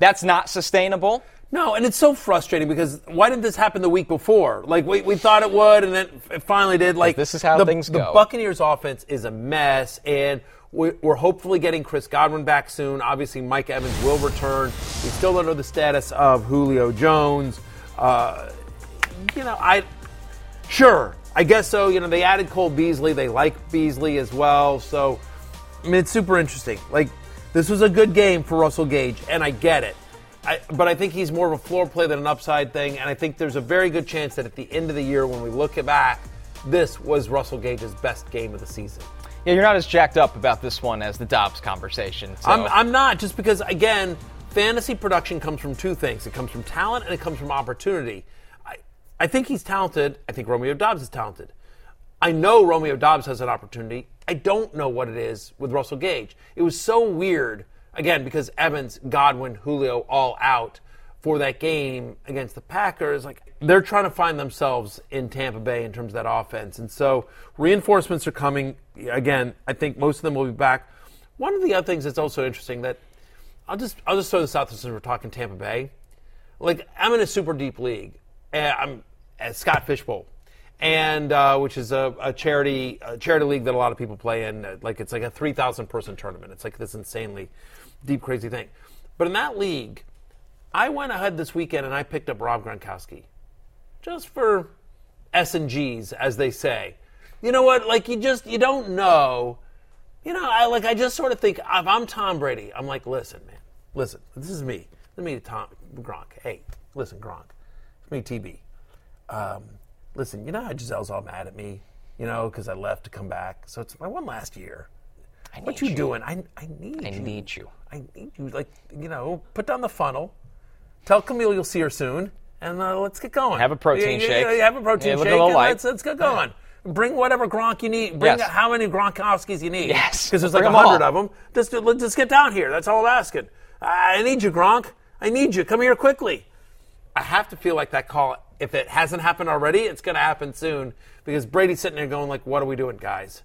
E: That's not sustainable.
D: No, and it's so frustrating because why didn't this happen the week before? Like we, we thought it would, and then it finally did. Like
E: this is how
D: the,
E: things go. the.
D: Buccaneers' offense is a mess, and we're, we're hopefully getting Chris Godwin back soon. Obviously, Mike Evans will return. We still don't know the status of Julio Jones. Uh, you know, I sure I guess so. You know, they added Cole Beasley. They like Beasley as well. So, I mean, it's super interesting. Like this was a good game for Russell Gage, and I get it. I, but I think he's more of a floor play than an upside thing, and I think there's a very good chance that at the end of the year, when we look back, this was Russell Gage's best game of the season.
E: Yeah, you're not as jacked up about this one as the Doubs conversation. So.
D: I'm, I'm not, just because, again, fantasy production comes from two things it comes from talent and it comes from opportunity. I, I think he's talented. I think Romeo Doubs is talented. I know Romeo Doubs has an opportunity. I don't know what it is with Russell Gage. It was so weird again, because Evans, Godwin, Julio all out for that game against the Packers, like they're trying to find themselves in Tampa Bay in terms of that offense. And so reinforcements are coming. Again, I think most of them will be back. One of the other things that's also interesting that I'll just I'll just throw this out since we're talking Tampa Bay. Like I'm in a super deep league. And I'm at Scott Fish Bowl and uh, which is a, a, charity a charity league that a lot of people play in. Like it's like a three thousand person tournament. It's like this insanely deep, crazy thing. But in that league, I went ahead this weekend and I picked up Rob Gronkowski, just for S and G's, as they say. You know what? Like you just you don't know. You know, I like I just sort of think if I'm Tom Brady, I'm like, listen, man, listen, this is me. Let me Tom Gronk. Hey, listen, Gronk, it's me, TB. Um, listen, you know how Gisele's all mad at me, you know, because I left to come back. So it's my one last year. What you,
E: you,
D: doing? I, I need
E: I
D: you.
E: need you.
D: I need you. Like, you know, put down the funnel. Tell Camille you'll see her soon, and uh, let's get going.
E: Have a protein
D: yeah,
E: shake.
D: Yeah, have a protein shake.
E: and
D: let's, let's get going. Bring whatever Gronk you need. Bring
E: Yes.
D: how many Gronkowskis you need.
E: Yes.
D: Because there's like a hundred of them. Just, let's just get down here. That's all I'm asking. I need you, Gronk. I need you. Come here quickly. I have to feel like that call. If it hasn't happened already, it's going to happen soon because Brady's sitting there going like, "What are we doing, guys?"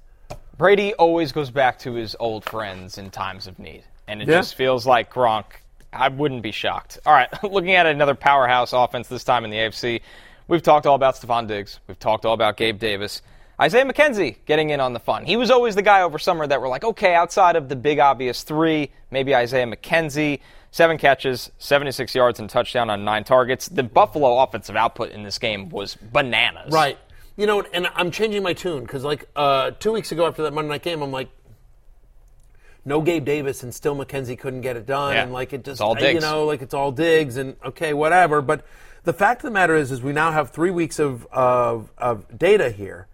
E: Brady always goes back to his old friends in times of need. And it
D: Yeah.
E: just feels like Gronk. I wouldn't be shocked. All right, looking at another powerhouse offense this time in the AFC. We've talked all about Stefon Diggs. We've talked all about Gabe Davis. Isaiah McKenzie getting in on the fun. He was always the guy over summer that we're like, okay, outside of the big obvious three, maybe Isaiah McKenzie. Seven catches, 76 yards, and touchdown on nine targets. The Buffalo offensive output in this game was bananas.
D: Right. You know, and I'm changing my tune because, like, uh, two weeks ago after that Monday night game, I'm like, no Gabe Davis, and still McKenzie couldn't get it done,
E: Yeah.
D: and like it just, you know, like it's all Diggs, and okay, whatever. But the fact of the matter is, is we now have three weeks of of, of data here,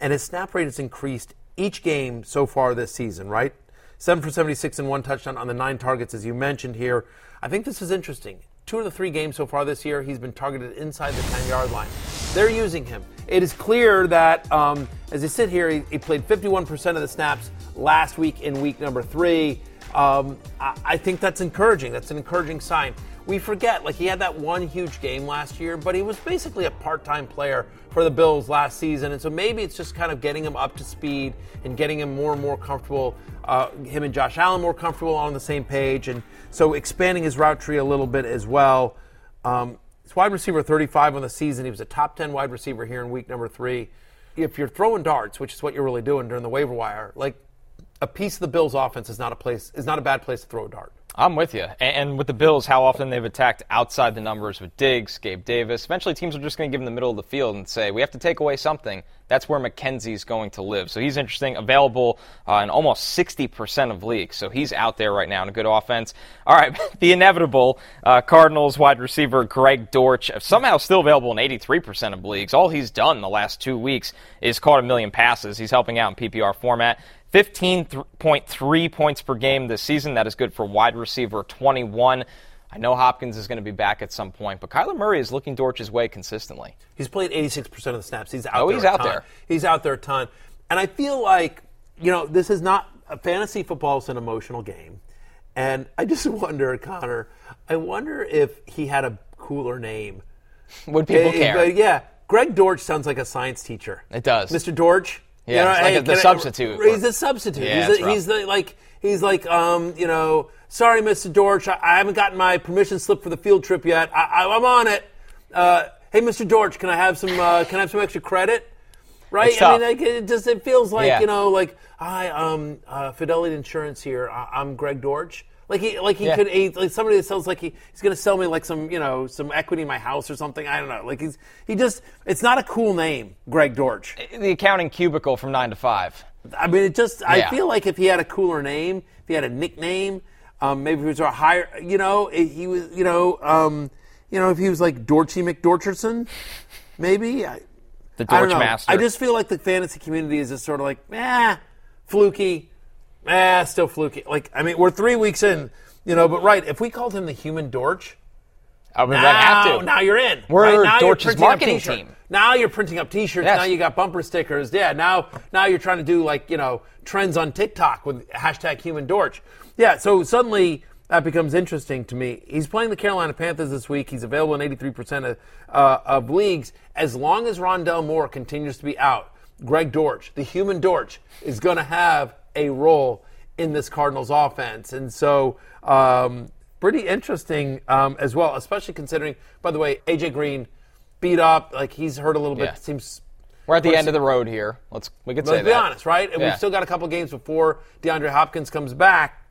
D: and his snap rate has increased each game so far this season. Right, seven for 76 and one touchdown on the nine targets, as you mentioned here. I think this is interesting. Two of the three games so far this year, he's been targeted inside the 10 yard line. They're using him. It is clear that um, as I sit here, he, he played 51% of the snaps last week in week number three. Um, I, I think that's encouraging. That's an encouraging sign. We forget, like, he had that one huge game last year, but he was basically a part time player for the Bills last season. And so maybe it's just kind of getting him up to speed and getting him more and more comfortable, uh, him and Josh Allen more comfortable on the same page. And so expanding his route tree a little bit as well. Um, wide receiver 35 on the season. He was a top 10 wide receiver here in week number three. If you're throwing darts, which is what you're really doing during the waiver wire, like a piece of the Bills' offense is not a place is not a bad place to throw a dart.
E: I'm with you. And with the Bills, how often they've attacked outside the numbers with Diggs, Gabe Davis. Eventually, teams are just going to give him the middle of the field and say, we have to take away something. That's where McKenzie's going to live. So he's interesting, available uh, in almost 60% of leagues. So he's out there right now in a good offense. All right, the inevitable uh, Cardinals wide receiver Greg Dortch, somehow still available in 83% of leagues. All he's done the last two weeks is caught a million passes. He's helping out in PPR format. 15.3 points per game this season. That is good for wide receiver 21. I know Hopkins is going to be back at some point, but Kyler Murray is looking Dortch's way consistently.
D: He's played 86% of the snaps. He's out
E: oh,
D: there.
E: he's out
D: ton.
E: there.
D: He's out there a ton. And I feel like, you know, this is not a fantasy football is an emotional game. And I just wonder, Connor, I wonder if he had a cooler name.
E: Would people
D: Eh,
E: care?
D: but yeah. Greg Dortch sounds like a science teacher.
E: It does.
D: Mr. Dortch.
E: Yeah, it's like a- the
D: can I-
E: substitute.
D: He's a substitute.
E: Yeah,
D: he's, he's the, like he's like um you know sorry Mr. Dortch I, I haven't gotten my permission slip for the field trip yet I, I, I'm on it. Uh, hey Mr. Dortch, can I have some uh, can I have some extra credit? Right? I mean like it just it feels like
E: Yeah.
D: you know like hi um uh, Fidelity Insurance here I, I'm Greg Dortch. Like he, like he
E: Yeah.
D: could, he, like somebody that sells like he, he's going to sell me like some, you know, some equity in my house or something. I don't know. Like he's, he just, it's not a cool name, Greg Dortch.
E: The accounting cubicle from 9 to 5.
D: I mean, it just. I feel like if he had a cooler name, if he had a nickname, um, maybe he was a higher, you know, if he was, you know, um, you know, if he was like Dorchy McDorcherson, maybe. I,
E: The
D: I don't
E: Dortch
D: know.
E: master.
D: I just feel like the fantasy community is just sort of like, eh, fluky, eh, still fluky. Like, I mean, we're three weeks in, you know, but right, if we called him the Human Dortch,
E: I mean,
D: now,
E: have to.
D: now you're in.
E: We're
D: right? now you're
E: Dortch's
D: printing up
E: marketing team.
D: Now you're printing up T-shirts.
E: Yes.
D: Now you got bumper stickers. Yeah. Now, now you're trying to do like you know trends on TikTok with hashtag Human Dortch. Yeah. So suddenly that becomes interesting to me. He's playing the Carolina Panthers this week. He's available in 83% of, uh, of leagues. As long as Rondale Moore continues to be out, Greg Dortch, the Human Dortch, is going to have a role in this Cardinals offense. And so, um, pretty interesting um, as well, especially considering, by the way, AJ Green beat up. Like he's hurt a little bit.
E: Yeah.
D: Seems
E: We're at the end of the road here. Let's we could say
D: Let's be
E: that.
D: honest, right? And
E: Yeah.
D: we've still got a couple games before DeAndre Hopkins comes back.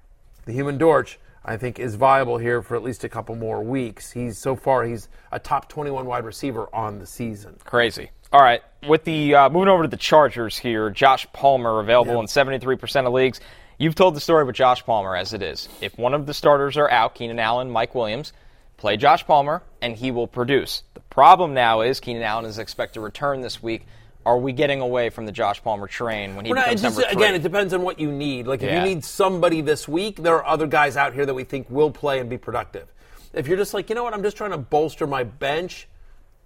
D: The human Dortch, I think, is viable here for at least a couple more weeks. He's so far he's a top 21 wide receiver on the season.
E: Crazy. All right, with the uh, moving over to the Chargers here, Josh Palmer available in 73% of leagues. You've told the story with Josh Palmer as it is. If one of the starters are out, Keenan Allen, Mike Williams, play Josh Palmer and he will produce. The problem now is Keenan Allen is expected to return this week. Are we getting away from the Josh Palmer train when he
D: not-
E: becomes
D: just-
E: number three?
D: again, it depends on what you need. Like if
E: Yeah.
D: you need somebody this week, there are other guys out here that we think will play and be productive. If you're just like, you know what, I'm just trying to bolster my bench,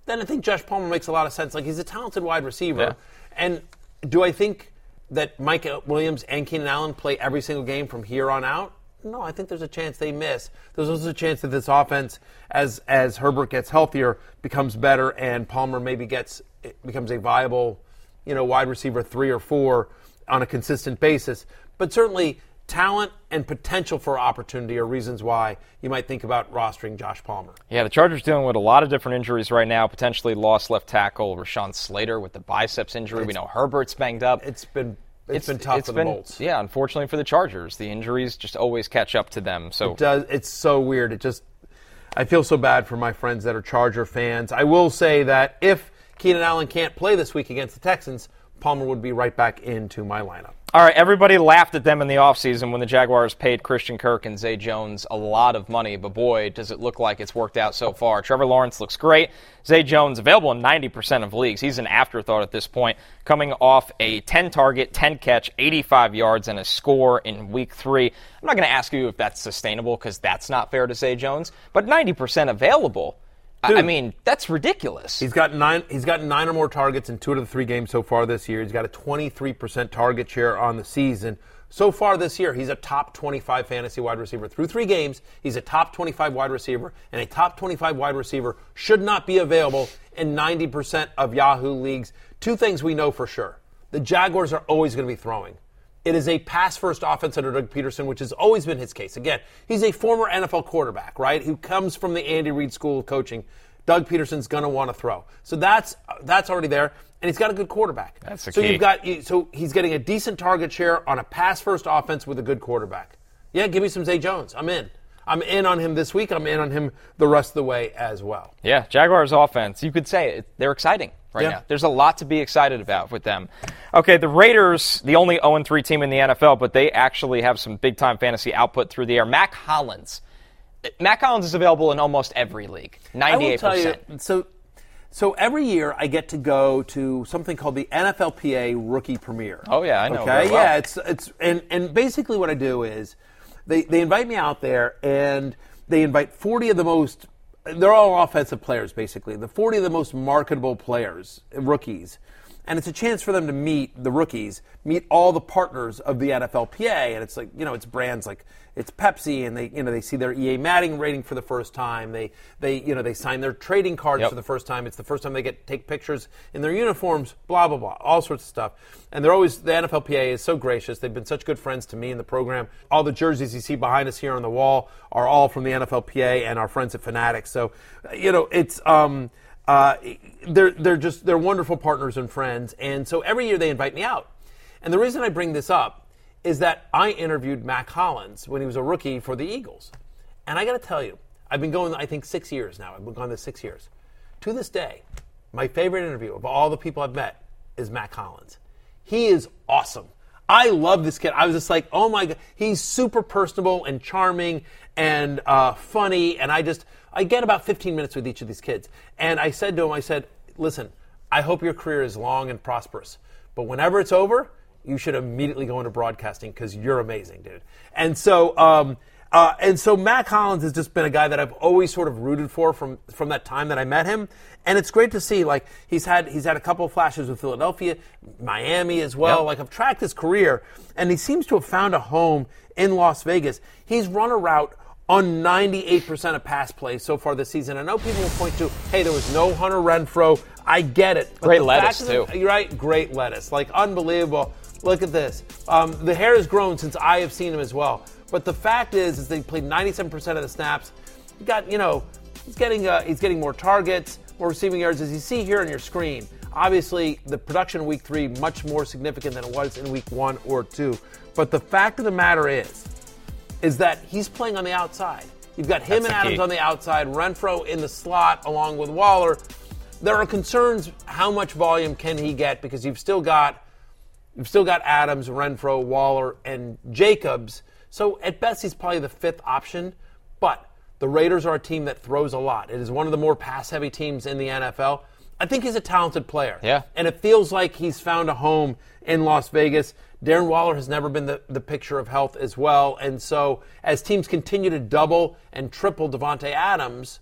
D: then I think Josh Palmer makes a lot of sense. Like he's a talented wide receiver.
E: Yeah.
D: And do I think that Mike Williams and Keenan Allen play every single game from here on out? No, I think there's a chance they miss. There's also a chance that this offense, as as Herbert gets healthier, becomes better, and Palmer maybe gets becomes a viable, you know, wide receiver three or four on a consistent basis. But certainly, talent and potential for opportunity are reasons why you might think about rostering Josh Palmer.
E: Yeah, the Chargers dealing with a lot of different injuries right now. Potentially lost left tackle Rashawn Slater with the biceps injury. we know Herbert's banged up.
D: It's been it's been tough for the
E: been-
D: Bolts.
E: Yeah, unfortunately for the Chargers, the injuries just always catch up to them. So
D: It does. It's so weird. It just. I feel so bad for my friends that are Charger fans. I will say that if Keenan Allen can't play this week against the Texans, Palmer would be right back into my lineup.
E: All right, everybody laughed at them in the offseason when the Jaguars paid Christian Kirk and Zay Jones a lot of money, but boy, does it look like it's worked out so far. Trevor Lawrence looks great. Zay Jones available in 90% of leagues. He's an afterthought at this point, coming off a 10 target, 10 catch, 85 yards, and a score in week three. I'm not going to ask you if that's sustainable because that's not fair to Zay Jones, but 90% available. I- I mean, that's ridiculous.
D: He's got nine. He's got nine or more targets in two of the three games so far this year. He's got a 23% target share on the season. So far this year, he's a top 25 fantasy wide receiver. Through three games, he's a top 25 wide receiver, and a top 25 wide receiver should not be available in 90% of Yahoo leagues. Two things we know for sure: the Jaguars are always going to be throwing. It is a pass first offense under Doug Pederson, which has always been his case. Again, he's a former NFL quarterback, right? Who comes from the Andy Reid School of Coaching. Doug Pederson's going to want to throw. So that's that's already there, and he's got a good quarterback.
E: That's the
D: so
E: key.
D: you've got so he's getting a decent target share on a pass first offense with a good quarterback. Yeah, give me some Zay Jones. I'm in. I'm in on him this week. I'm in on him the rest of the way as well.
E: Yeah, Jaguars offense, you could say it, they're exciting right
D: Yeah.
E: now. There's a lot to be excited about with them. Okay, the Raiders, the only 0 3 team in the NFL, but they actually have some big time fantasy output through the air. Mack Hollins. Mack Hollins is available in almost every league. 98%.
D: I will tell you, so so every year I get to go to something called the NFLPA Rookie Premiere.
E: Oh, yeah, I know
D: Okay,
E: well.
D: yeah, it's it's and and basically what I do is they they invite me out there and they invite 40 of the most they're all offensive players basically. The 40 of the most marketable players, rookies. And it's a chance for them to meet the rookies, meet all the partners of the NFLPA, and it's like you know, it's brands like it's Pepsi, and they you know they see their EA Madden rating for the first time. They they you know they sign their trading cards
E: Yep.
D: for the first time. It's the first time they get take pictures in their uniforms. Blah blah blah, all sorts of stuff. And they're always the NFLPA is so gracious. They've been such good friends to me in the program. All the jerseys you see behind us here on the wall are all from the NFLPA and our friends at Fanatics. So you know it's. Um, uh, they're they're just they're wonderful partners and friends, and so every year they invite me out. And the reason I bring this up is that I interviewed Mack Hollins when he was a rookie for the Eagles, and I got to tell you, I've been going I think six years now. I've been going this six years. To this day, my favorite interview of all the people I've met is Mack Hollins. He is awesome. I love this kid. I was just like, oh my god, he's super personable and charming and uh, funny, and I just I get about 15 minutes with each of these kids, and I said to him, I said, listen, I hope your career is long and prosperous, but whenever it's over, you should immediately go into broadcasting because you're amazing, dude. And so. Um, uh, and so Mack Hollins has just been a guy that I've always sort of rooted for from from that time that I met him, and it's great to see like he's had he's had a couple of flashes with Philadelphia, Miami as well.
E: Yep.
D: Like I've tracked his career, and he seems to have found a home in Las Vegas. He's run a route on 98% of pass plays so far this season. I know people will point to, hey, there was no Hunter Renfrow. I get it.
E: Great lettuce,
D: the-
E: too.
D: you're right. Great lettuce. Like, unbelievable. Look at this. Um, the hair has grown since I have seen him as well. But the fact is, is they played 97% of the snaps. He got, you know, he's getting uh, he's getting more targets, more receiving yards, as you see here on your screen. Obviously, the production in week three much more significant than it was in week one or two. But the fact of the matter is, is that he's playing on the outside. You've got him
E: That's
D: and Adams
E: key.
D: on the outside, Renfrow in the slot along with Waller. There are concerns how much volume can he get because you've still got you've still got Adams, Renfrow, Waller, and Jacobs. So at best he's probably the fifth option, but the Raiders are a team that throws a lot. It is one of the more pass heavy teams in the NFL. I think he's a talented player.
E: Yeah.
D: And it feels like he's found a home in Las Vegas. Darren Waller has never been the, the picture of health as well. And so as teams continue to double and triple Davante Adams,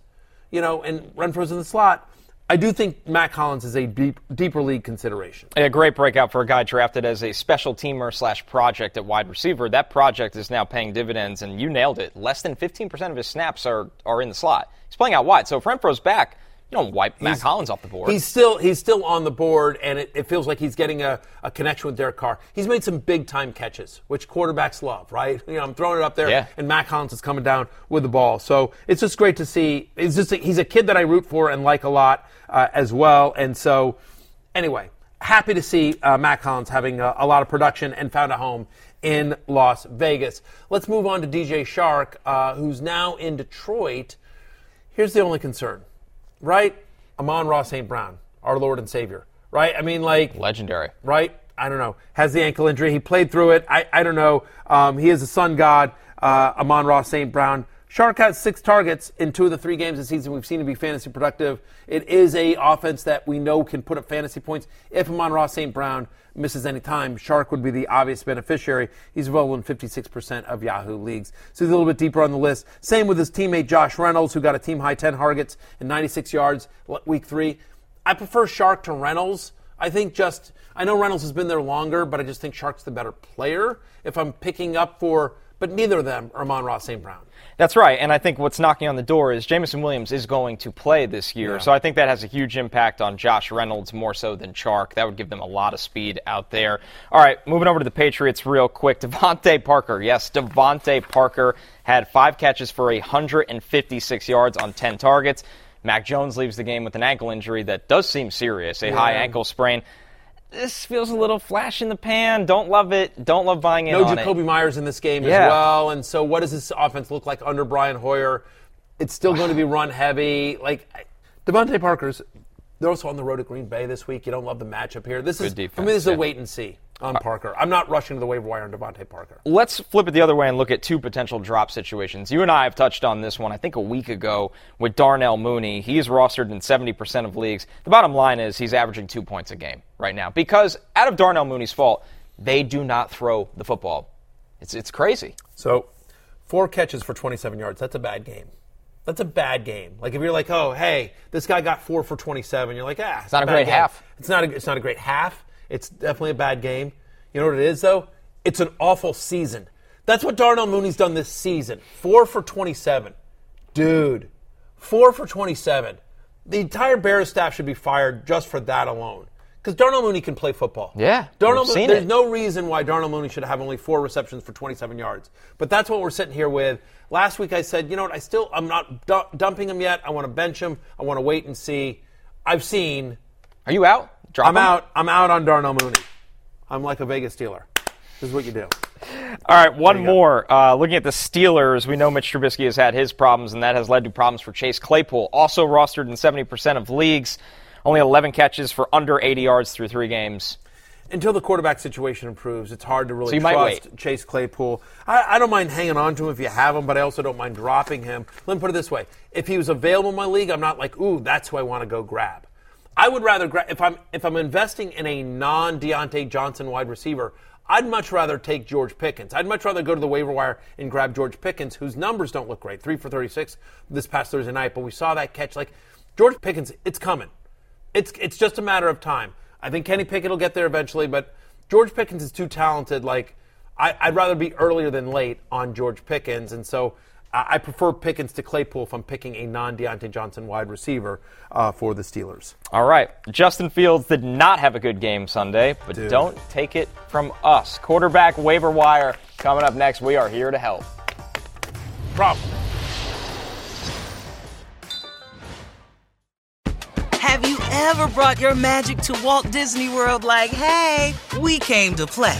D: you know, and Renfrow's in the slot, I do think Mack Hollins is a deep, deeper league consideration.
E: A great breakout for a guy drafted as a special teamer slash project at wide receiver. That project is now paying dividends, and you nailed it. Less than 15% of his snaps are, are in the slot. He's playing out wide. So if Renfrow's back, you don't wipe Matt
D: He's-
E: Collins off the board.
D: He's still he's still on the board, and it, it feels like he's getting a, a connection with Derek Carr. He's made some big time catches, which quarterbacks love, right? You know, I'm throwing it up there,
E: Yeah.
D: and Mack Hollins is coming down with the ball. So it's just great to see. It's just he's a kid that I root for and like a lot uh, as well. And so, anyway, happy to see uh, Mack Hollins having a, a lot of production and found a home in Las Vegas. Let's move on to DJ Chark, uh, who's now in Detroit. Here's the only concern, right? Amon-Ra St. Brown, our Lord and Savior, right? I mean, like,
E: legendary,
D: right? I don't know. Has the ankle injury. He played through it. I, I don't know. Um, he is a sun god, uh, Amon-Ra St. Brown. Chark has six targets in two of the three games this season. We've seen him be fantasy productive. It is a offense that we know can put up fantasy points. If Amon-Ra St. Brown misses any time, Chark would be the obvious beneficiary. He's available in 56% of Yahoo leagues. So he's a little bit deeper on the list. Same with his teammate Josh Reynolds, who got a team high 10 targets and 96 yards week three. I prefer Chark to Reynolds. I think just I know Reynolds has been there longer, but I just think Chark's the better player. If I'm picking up for, but neither of them are Amon-Ra St. Brown.
E: That's right, and I think what's knocking on the door is Jameson Williams is going to play this year,
D: Yeah.
E: so I think that has a huge impact on Josh Reynolds more so than Chark. That would give them a lot of speed out there. All right, moving over to the Patriots real quick. DeVante Parker, yes, DeVante Parker had five catches for 156 yards on 10 targets. Mac Jones leaves the game with an ankle injury that does seem serious, a high ankle sprain. This feels a little flash in the pan. Don't love it. Don't love buying in
D: no
E: on
D: Jakobi
E: it.
D: Meyers in this game
E: Yeah.
D: as well. And so, what does this offense look like under Brian Hoyer? It's still going to be run heavy. Like DeVante Parker's, they're also on the road to Green Bay this week. You don't love the matchup here. This
E: Good
D: is
E: defense,
D: for me. This is
E: yeah.
D: a wait and see on Parker. I'm not rushing to the waiver wire on DeVante Parker.
E: Let's flip it the other way and look at two potential drop situations. You and I have touched on this one, I think, a week ago with Darnell Mooney. He's rostered in 70% of leagues. The bottom line is he's averaging two points a game right now because, out of Darnell Mooney's fault, they do not throw the football. It's, it's crazy.
D: So, four catches for 27 yards. That's a bad game. That's a bad game. Like if you're like, oh, hey, this guy got four for 27, you're like, ah, it's,
E: not a great
D: game.
E: half.
D: It's not. A, it's not a great half. It's definitely a bad game. You know what it is though? It's an awful season. That's what Darnell Mooney's done this season. Four for 27, dude. Four for 27. The entire Bears staff should be fired just for that alone. Because Darnell Mooney can play football.
E: Yeah,
D: Darnell Mooney, there's
E: it.
D: no reason why Darnell Mooney should have only four receptions for 27 yards. But that's what we're sitting here with. Last week I said, you know what? I still I'm not du- dumping him yet. I want to bench him. I want to wait and see. I've seen.
E: Are you out? Drop
D: I'm
E: him?
D: out. I'm out on Darnell Mooney. I'm like a Vegas dealer. This is what you do.
E: All right, one
D: There you go.
E: more. Uh, looking at the Steelers, we know Mitch Trubisky has had his problems, and that has led to problems for Chase Claypool. Also rostered in 70% of leagues, only 11 catches for under 80 yards through three games.
D: Until the quarterback situation improves, it's hard to really
E: So
D: trust. Chase Claypool. I, I don't mind hanging on to him if you have him, but I also don't mind dropping him. Let me put it this way: if he was available in my league, I'm not like, ooh, that's who I want to go grab. I would rather if I'm if I'm investing in a non Diontae Johnson wide receiver. I'd much rather take George Pickens. I'd much rather go to the waiver wire and grab George Pickens, whose numbers don't look great. Three for 36 this past Thursday night, but we saw that catch. Like, George Pickens, it's coming. It's, it's just a matter of time. I think Kenny Pickett will get there eventually, but George Pickens is too talented. Like, I, I'd rather be earlier than late on George Pickens. And so I, I prefer Pickens to Claypool if I'm picking a non Diontae Johnson wide receiver uh, for the Steelers.
E: All right, Justin Fields did not have a good game Sunday, but
D: Dude.
E: don't take it from us. Quarterback waiver wire coming up next. We are here to help.
D: Problem.
G: Have you ever brought your magic to Walt Disney World like, hey, we came to play?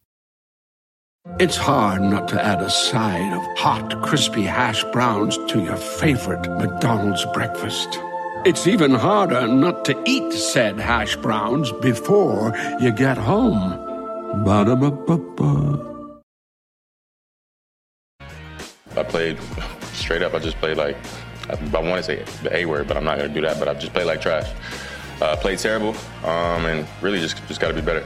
K: It's hard not to add a side of hot, crispy hash browns to your favorite McDonald's breakfast. It's even harder not to eat said hash browns before you get home. Ba-da-ba-ba-ba.
L: I played straight up. I just played like I, I want to say the A word, but I'm not gonna do that. But I just played like trash. Uh, played terrible, um, and really just just got to be better.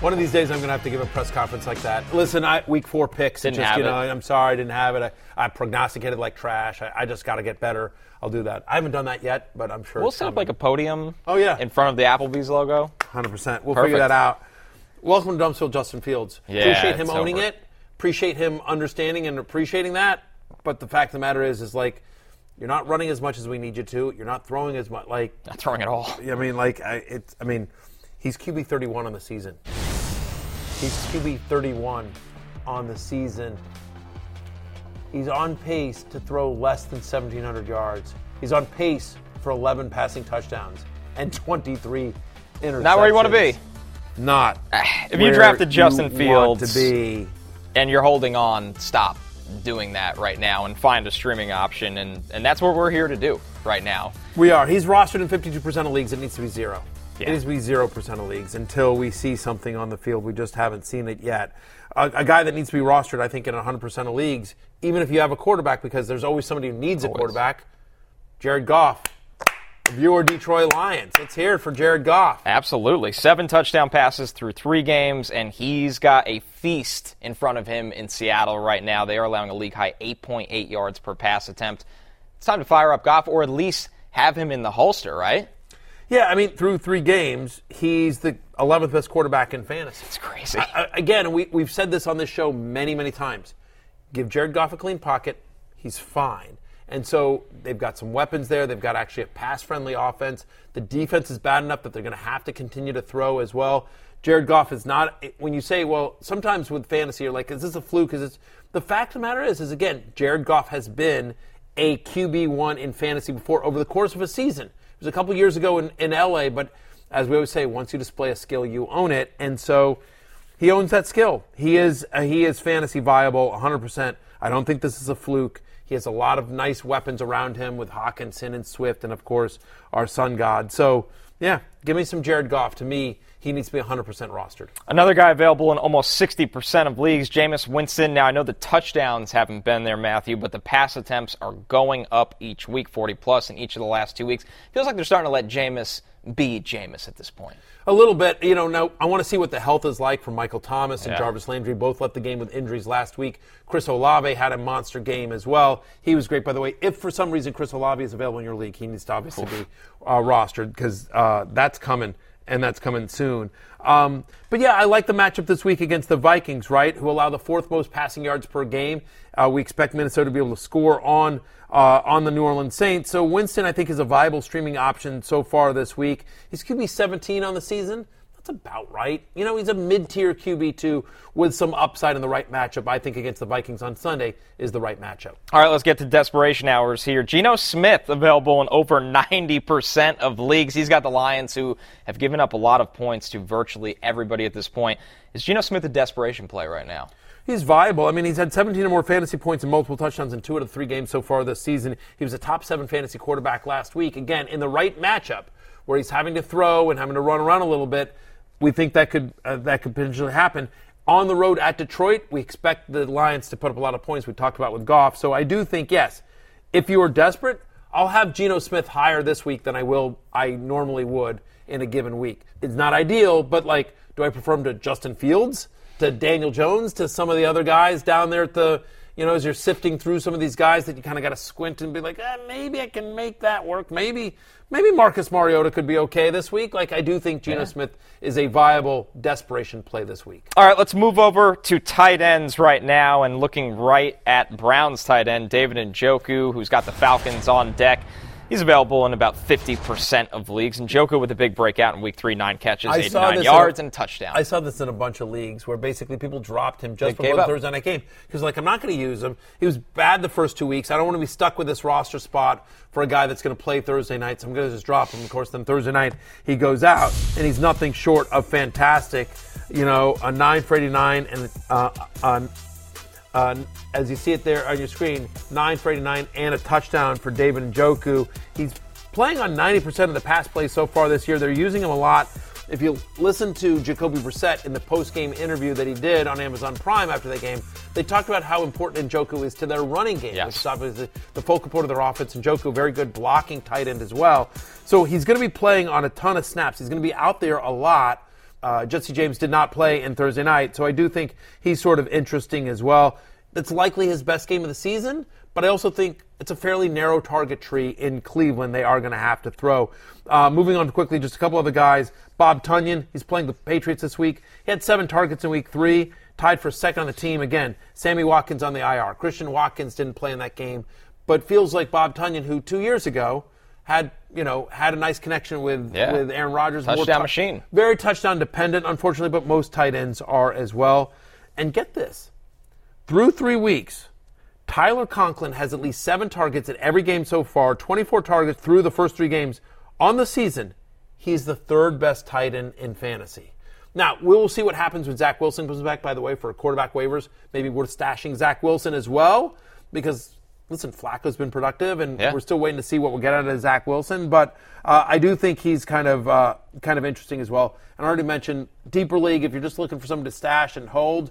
D: One of these days, I'm going to have to give a press conference like that. Listen, I, week four picks.
E: Didn't
D: just,
E: have
D: you know,
E: it.
D: I'm sorry, I didn't have it. I, I prognosticated like trash. I, I just got to get better. I'll do that. I haven't done that yet, but I'm sure
E: We'll set up like a podium
D: Oh, yeah.
E: in front of the Applebee's logo.
D: 100%. We'll
E: Perfect.
D: figure that out. Welcome to Dumpsville, Justin Fields.
E: Yeah,
D: appreciate him owning
E: over.
D: it. Appreciate him understanding and appreciating that. But the fact of the matter is, is like, you're not running as much as we need you to. You're not throwing as much. Like,
E: Not throwing at all.
D: I mean, like, I, it's. I mean, he's QB 31 on the season. He's QB 31 on the season. He's on pace to throw less than 1,700 yards. He's on pace for 11 passing touchdowns and 23 interceptions.
E: Not where you want to be.
D: Not.
E: If you drafted Justin
D: you want
E: Fields
D: to be.
E: and you're holding on, stop doing that right now and find a streaming option. And, and that's what we're here to do right now.
D: We are. He's rostered in 52% of leagues. It needs to be zero. It needs to be zero percent of leagues until we see something on the field. We just haven't seen it yet. A, a guy that needs to be rostered, I think, in 100 percent of leagues, even if you have a quarterback, because there's always somebody who needs a quarterback. Jared Goff, viewer Detroit Lions. It's here for Jared Goff.
E: Absolutely. Seven touchdown passes through three games, and he's got a feast in front of him in Seattle right now. They are allowing a league high 8.8 yards per pass attempt. It's time to fire up Goff, or at least have him in the holster, right?
D: Yeah, I mean, through three games, he's the 11th best quarterback in fantasy.
E: It's crazy.
D: I, I, again, we, we've said this on this show many, many times. Give Jared Goff a clean pocket, he's fine. And so they've got some weapons there. They've got actually a pass friendly offense. The defense is bad enough that they're going to have to continue to throw as well. Jared Goff is not, when you say, well, sometimes with fantasy, you're like, is this a fluke? Because it's, the fact of the matter is, is again, Jared Goff has been a QB1 in fantasy before over the course of a season. Was a couple years ago in, in LA, but as we always say, once you display a skill, you own it. And so he owns that skill. He is, uh, he is fantasy viable 100%. I don't think this is a fluke. He has a lot of nice weapons around him with Hockenson and Swift, and of course, our Sun God. So, yeah, give me some Jared Goff. To me, he needs to be 100% rostered.
E: Another guy available in almost 60% of leagues, Jameis Winston. Now, I know the touchdowns haven't been there, Matthew, but the pass attempts are going up each week, 40 plus in each of the last two weeks. Feels like they're starting to let Jameis be Jameis at this point.
D: A little bit, you know. Now I want to see what the health is like for Michael Thomas and
E: Yeah.
D: Jarvis Landry. Both left the game with injuries last week. Chris Olave had a monster game as well. He was great, by the way. If for some reason Chris Olave is available in your league, he needs to obviously be uh, rostered because uh, that's coming and that's coming soon. Um, but yeah, I like the matchup this week against the Vikings, right? Who allow the fourth most passing yards per game. Uh, we expect Minnesota to be able to score on uh, on the New Orleans Saints. So Winston, I think, is a viable streaming option so far this week. He's QB 17 on the season. That's about right. You know, he's a mid-tier QB2 with some upside in the right matchup. I think against the Vikings on Sunday is the right matchup.
E: All right, let's get to desperation hours here. Geno Smith available in over 90% of leagues. He's got the Lions who have given up a lot of points to virtually everybody at this point. Is Geno Smith a desperation play right now?
D: He's viable. I mean, he's had 17 or more fantasy points and multiple touchdowns in two out of three games so far this season. He was a top seven fantasy quarterback last week. Again, in the right matchup, where he's having to throw and having to run around a little bit, we think that could uh, that could potentially happen. On the road at Detroit, we expect the Lions to put up a lot of points. We talked about with Goff, so I do think yes. If you are desperate, I'll have Geno Smith higher this week than I will I normally would in a given week. It's not ideal, but like, do I prefer him to Justin Fields, to Daniel Jones, to some of the other guys down there at the, you know, as you're sifting through some of these guys that you kind of got to squint and be like, eh, maybe I can make that work. Maybe, maybe Marcus Mariota could be okay this week. Like, I do think Geno
E: Yeah.
D: Smith is a viable desperation play this week.
E: All right, let's move over to tight ends right now and looking right at Browns tight end David Njoku, who's got the Falcons on deck. He's available in about 50% of leagues. And Njoku with a big breakout in week three, nine catches, 89 yards,
D: a-
E: and a touchdown.
D: I saw this in a bunch of leagues where basically people dropped him just
E: They
D: before the. Thursday night game because like I'm not going to use him. He was bad the first two weeks. I don't want to be stuck with this roster spot for a guy that's going to play Thursday night. So I'm going to just drop him. Of course, then Thursday night he goes out and he's nothing short of fantastic. You know, a nine for 89 and uh, on. Uh, as you see it there on your screen, 9 for 89 and a touchdown for David Njoku. He's playing on 90% of the pass plays so far this year. They're using him a lot. If you listen to Jacoby Brissett in the post-game interview that he did on Amazon Prime after the game, they talked about how important Njoku is to their running game, which is obviously the focal point of their offense. Njoku, very good blocking tight end as well. So he's going to be playing on a ton of snaps. He's going to be out there a lot. Uh, Jesse James did not play in Thursday night, so I do think he's sort of interesting as well. That's likely his best game of the season, but I also think it's a fairly narrow target tree in Cleveland. They are going to have to throw. Uh, moving on quickly, just a couple other guys. Bob Tonyan, he's playing the Patriots this week. He had seven targets in week three, tied for second on the team. Again, Sammy Watkins on the IR. Christian Watkins didn't play in that game, but feels like Bob Tonyan, who two years ago had you know had a nice connection with
E: Yeah.
D: with Aaron Rodgers.
E: Touchdown
D: tou-
E: machine.
D: Very touchdown dependent, unfortunately, but most tight ends are as well. And get this through three weeks, Tyler Conklin has at least seven targets in every game so far, 24 targets through the first three games on the season. He's the third best tight end in fantasy. Now, we will see what happens when Zach Wilson comes back, by the way, for quarterback waivers. Maybe worth stashing Zach Wilson as well, because listen, Flacco's been productive, and
E: Yeah.
D: we're still waiting to see what we'll get out of Zach Wilson. But uh, I do think he's kind of uh, kind of interesting as well. And I already mentioned deeper league. If you're just looking for someone to stash and hold,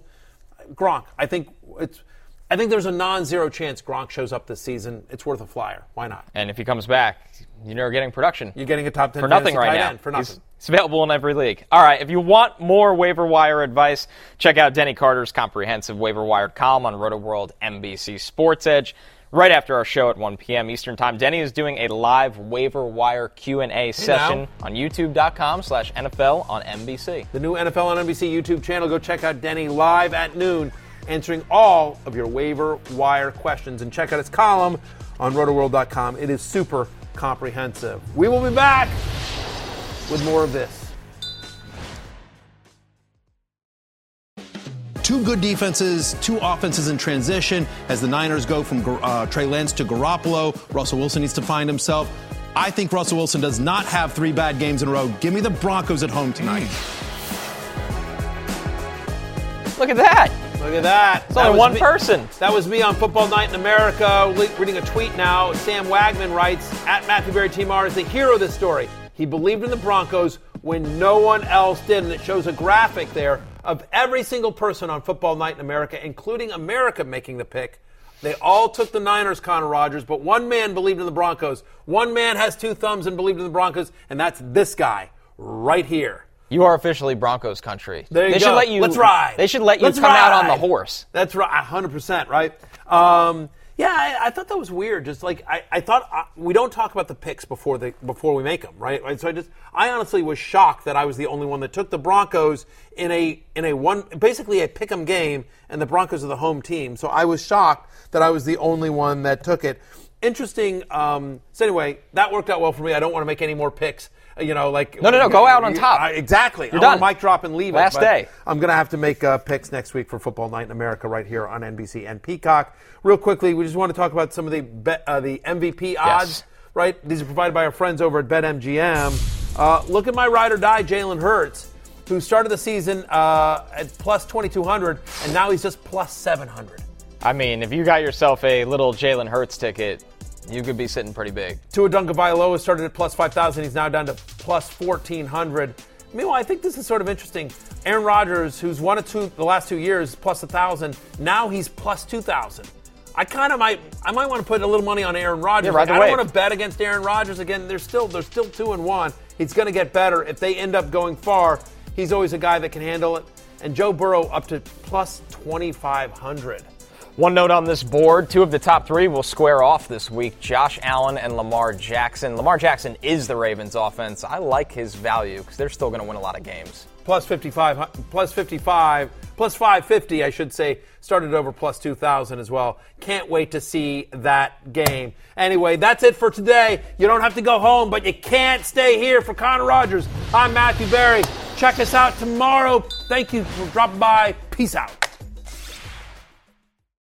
D: Gronk. I think it's. I think there's a non-zero chance Gronk shows up this season. It's worth a flyer. Why not?
E: And if he comes back, you're never getting production.
D: You're getting a top ten
E: for nothing right now.
D: end for
E: He's-
D: nothing.
E: It's available in every league. All right, if you want more waiver wire advice, check out Denny Carter's comprehensive waiver wire column on RotoWorld NBC Sports Edge. Right after our show at 1 p.m. Eastern Time, Denny is doing a live waiver wire Q&A session on youtube.com slash NFL on NBC.
D: The new NFL on NBC YouTube channel. Go check out Denny live at noon, answering all of your waiver wire questions. And check out his column on rotoworld.com. It is super comprehensive. We will be back with more of this.
M: Two good defenses, two offenses in transition as the Niners go from uh, Trey Lance to Garoppolo. Russell Wilson needs to find himself. I think Russell Wilson does not have three bad games in a row. Give me the Broncos at home tonight.
E: Look at that.
D: Look at that.
E: It's only
D: was
E: one
D: me-
E: person.
D: That was me on Football Night in America. Reading a tweet now. Sam Wagman writes at Matthew Berry TMR is the hero of this story. He believed in the Broncos when no one else did, and it shows a graphic there of every single person on Football Night in America, including America, making the pick. They all took the Niners, Connor Rogers, but one man believed in the Broncos. One man has two thumbs and believed in the Broncos, and that's this guy right here.
E: You are officially Broncos country.
D: There you
E: they
D: go.
E: should let you.
D: Let's ride.
E: They should let you
D: Let's
E: come out on the horse.
D: That's right, hundred percent, right? Um, yeah, I, I thought that was weird. Just like I, I thought uh, we don't talk about the picks before the before we make them, right? right? So I just I honestly was shocked that I was the only one that took the Broncos in a in a one basically a pick 'em game, and the Broncos are the home team. So I was shocked that I was the only one that took it. Interesting. Um, so anyway, that worked out well for me. I don't want to make any more picks. You know, like
E: No, no, no, go out on top.
D: I- exactly.
E: You're
D: I
E: done.
D: mic drop and leave it.
E: Last
D: but
E: day.
D: I'm going to have to make uh, picks next week for Football Night in America right here on NBC and Peacock. Real quickly, we just want to talk about some of the bet, uh, the MVP odds. Right, these are provided by our friends over at BetMGM. Uh, look at my ride or die, Jalen Hurts, who started the season uh, at plus 2,200, and now he's just plus 700.
E: I mean, if you got yourself a little Jalen Hurts ticket, you could be sitting pretty big.
D: Tua Tagovailoa started at plus 5,000. He's now down to plus 1,400. Meanwhile, I think this is sort of interesting. Aaron Rodgers, who's won it two, the last two years, plus 1,000. Now he's plus 2,000. I kind of might, I might want to put a little money on Aaron Rodgers.
E: Yeah, ride
D: Like, I don't want to bet against Aaron Rodgers again. They're still, they're still two and one. He's going to get better if they end up going far. He's always a guy that can handle it. And Joe Burrow up to plus 2,500.
E: One note on this board two of the top three will square off this week Josh Allen and Lamar Jackson. Lamar Jackson is the Ravens' offense. I like his value because they're still going to win a lot of games.
D: plus 55 plus 55 plus 550 i should say started over plus 2000 as well. Can't wait to see that game. Anyway that's it for today. You don't have to go home but you can't stay here for connor rogers. I'm matthew berry. Check us out tomorrow. Thank you for dropping by. Peace out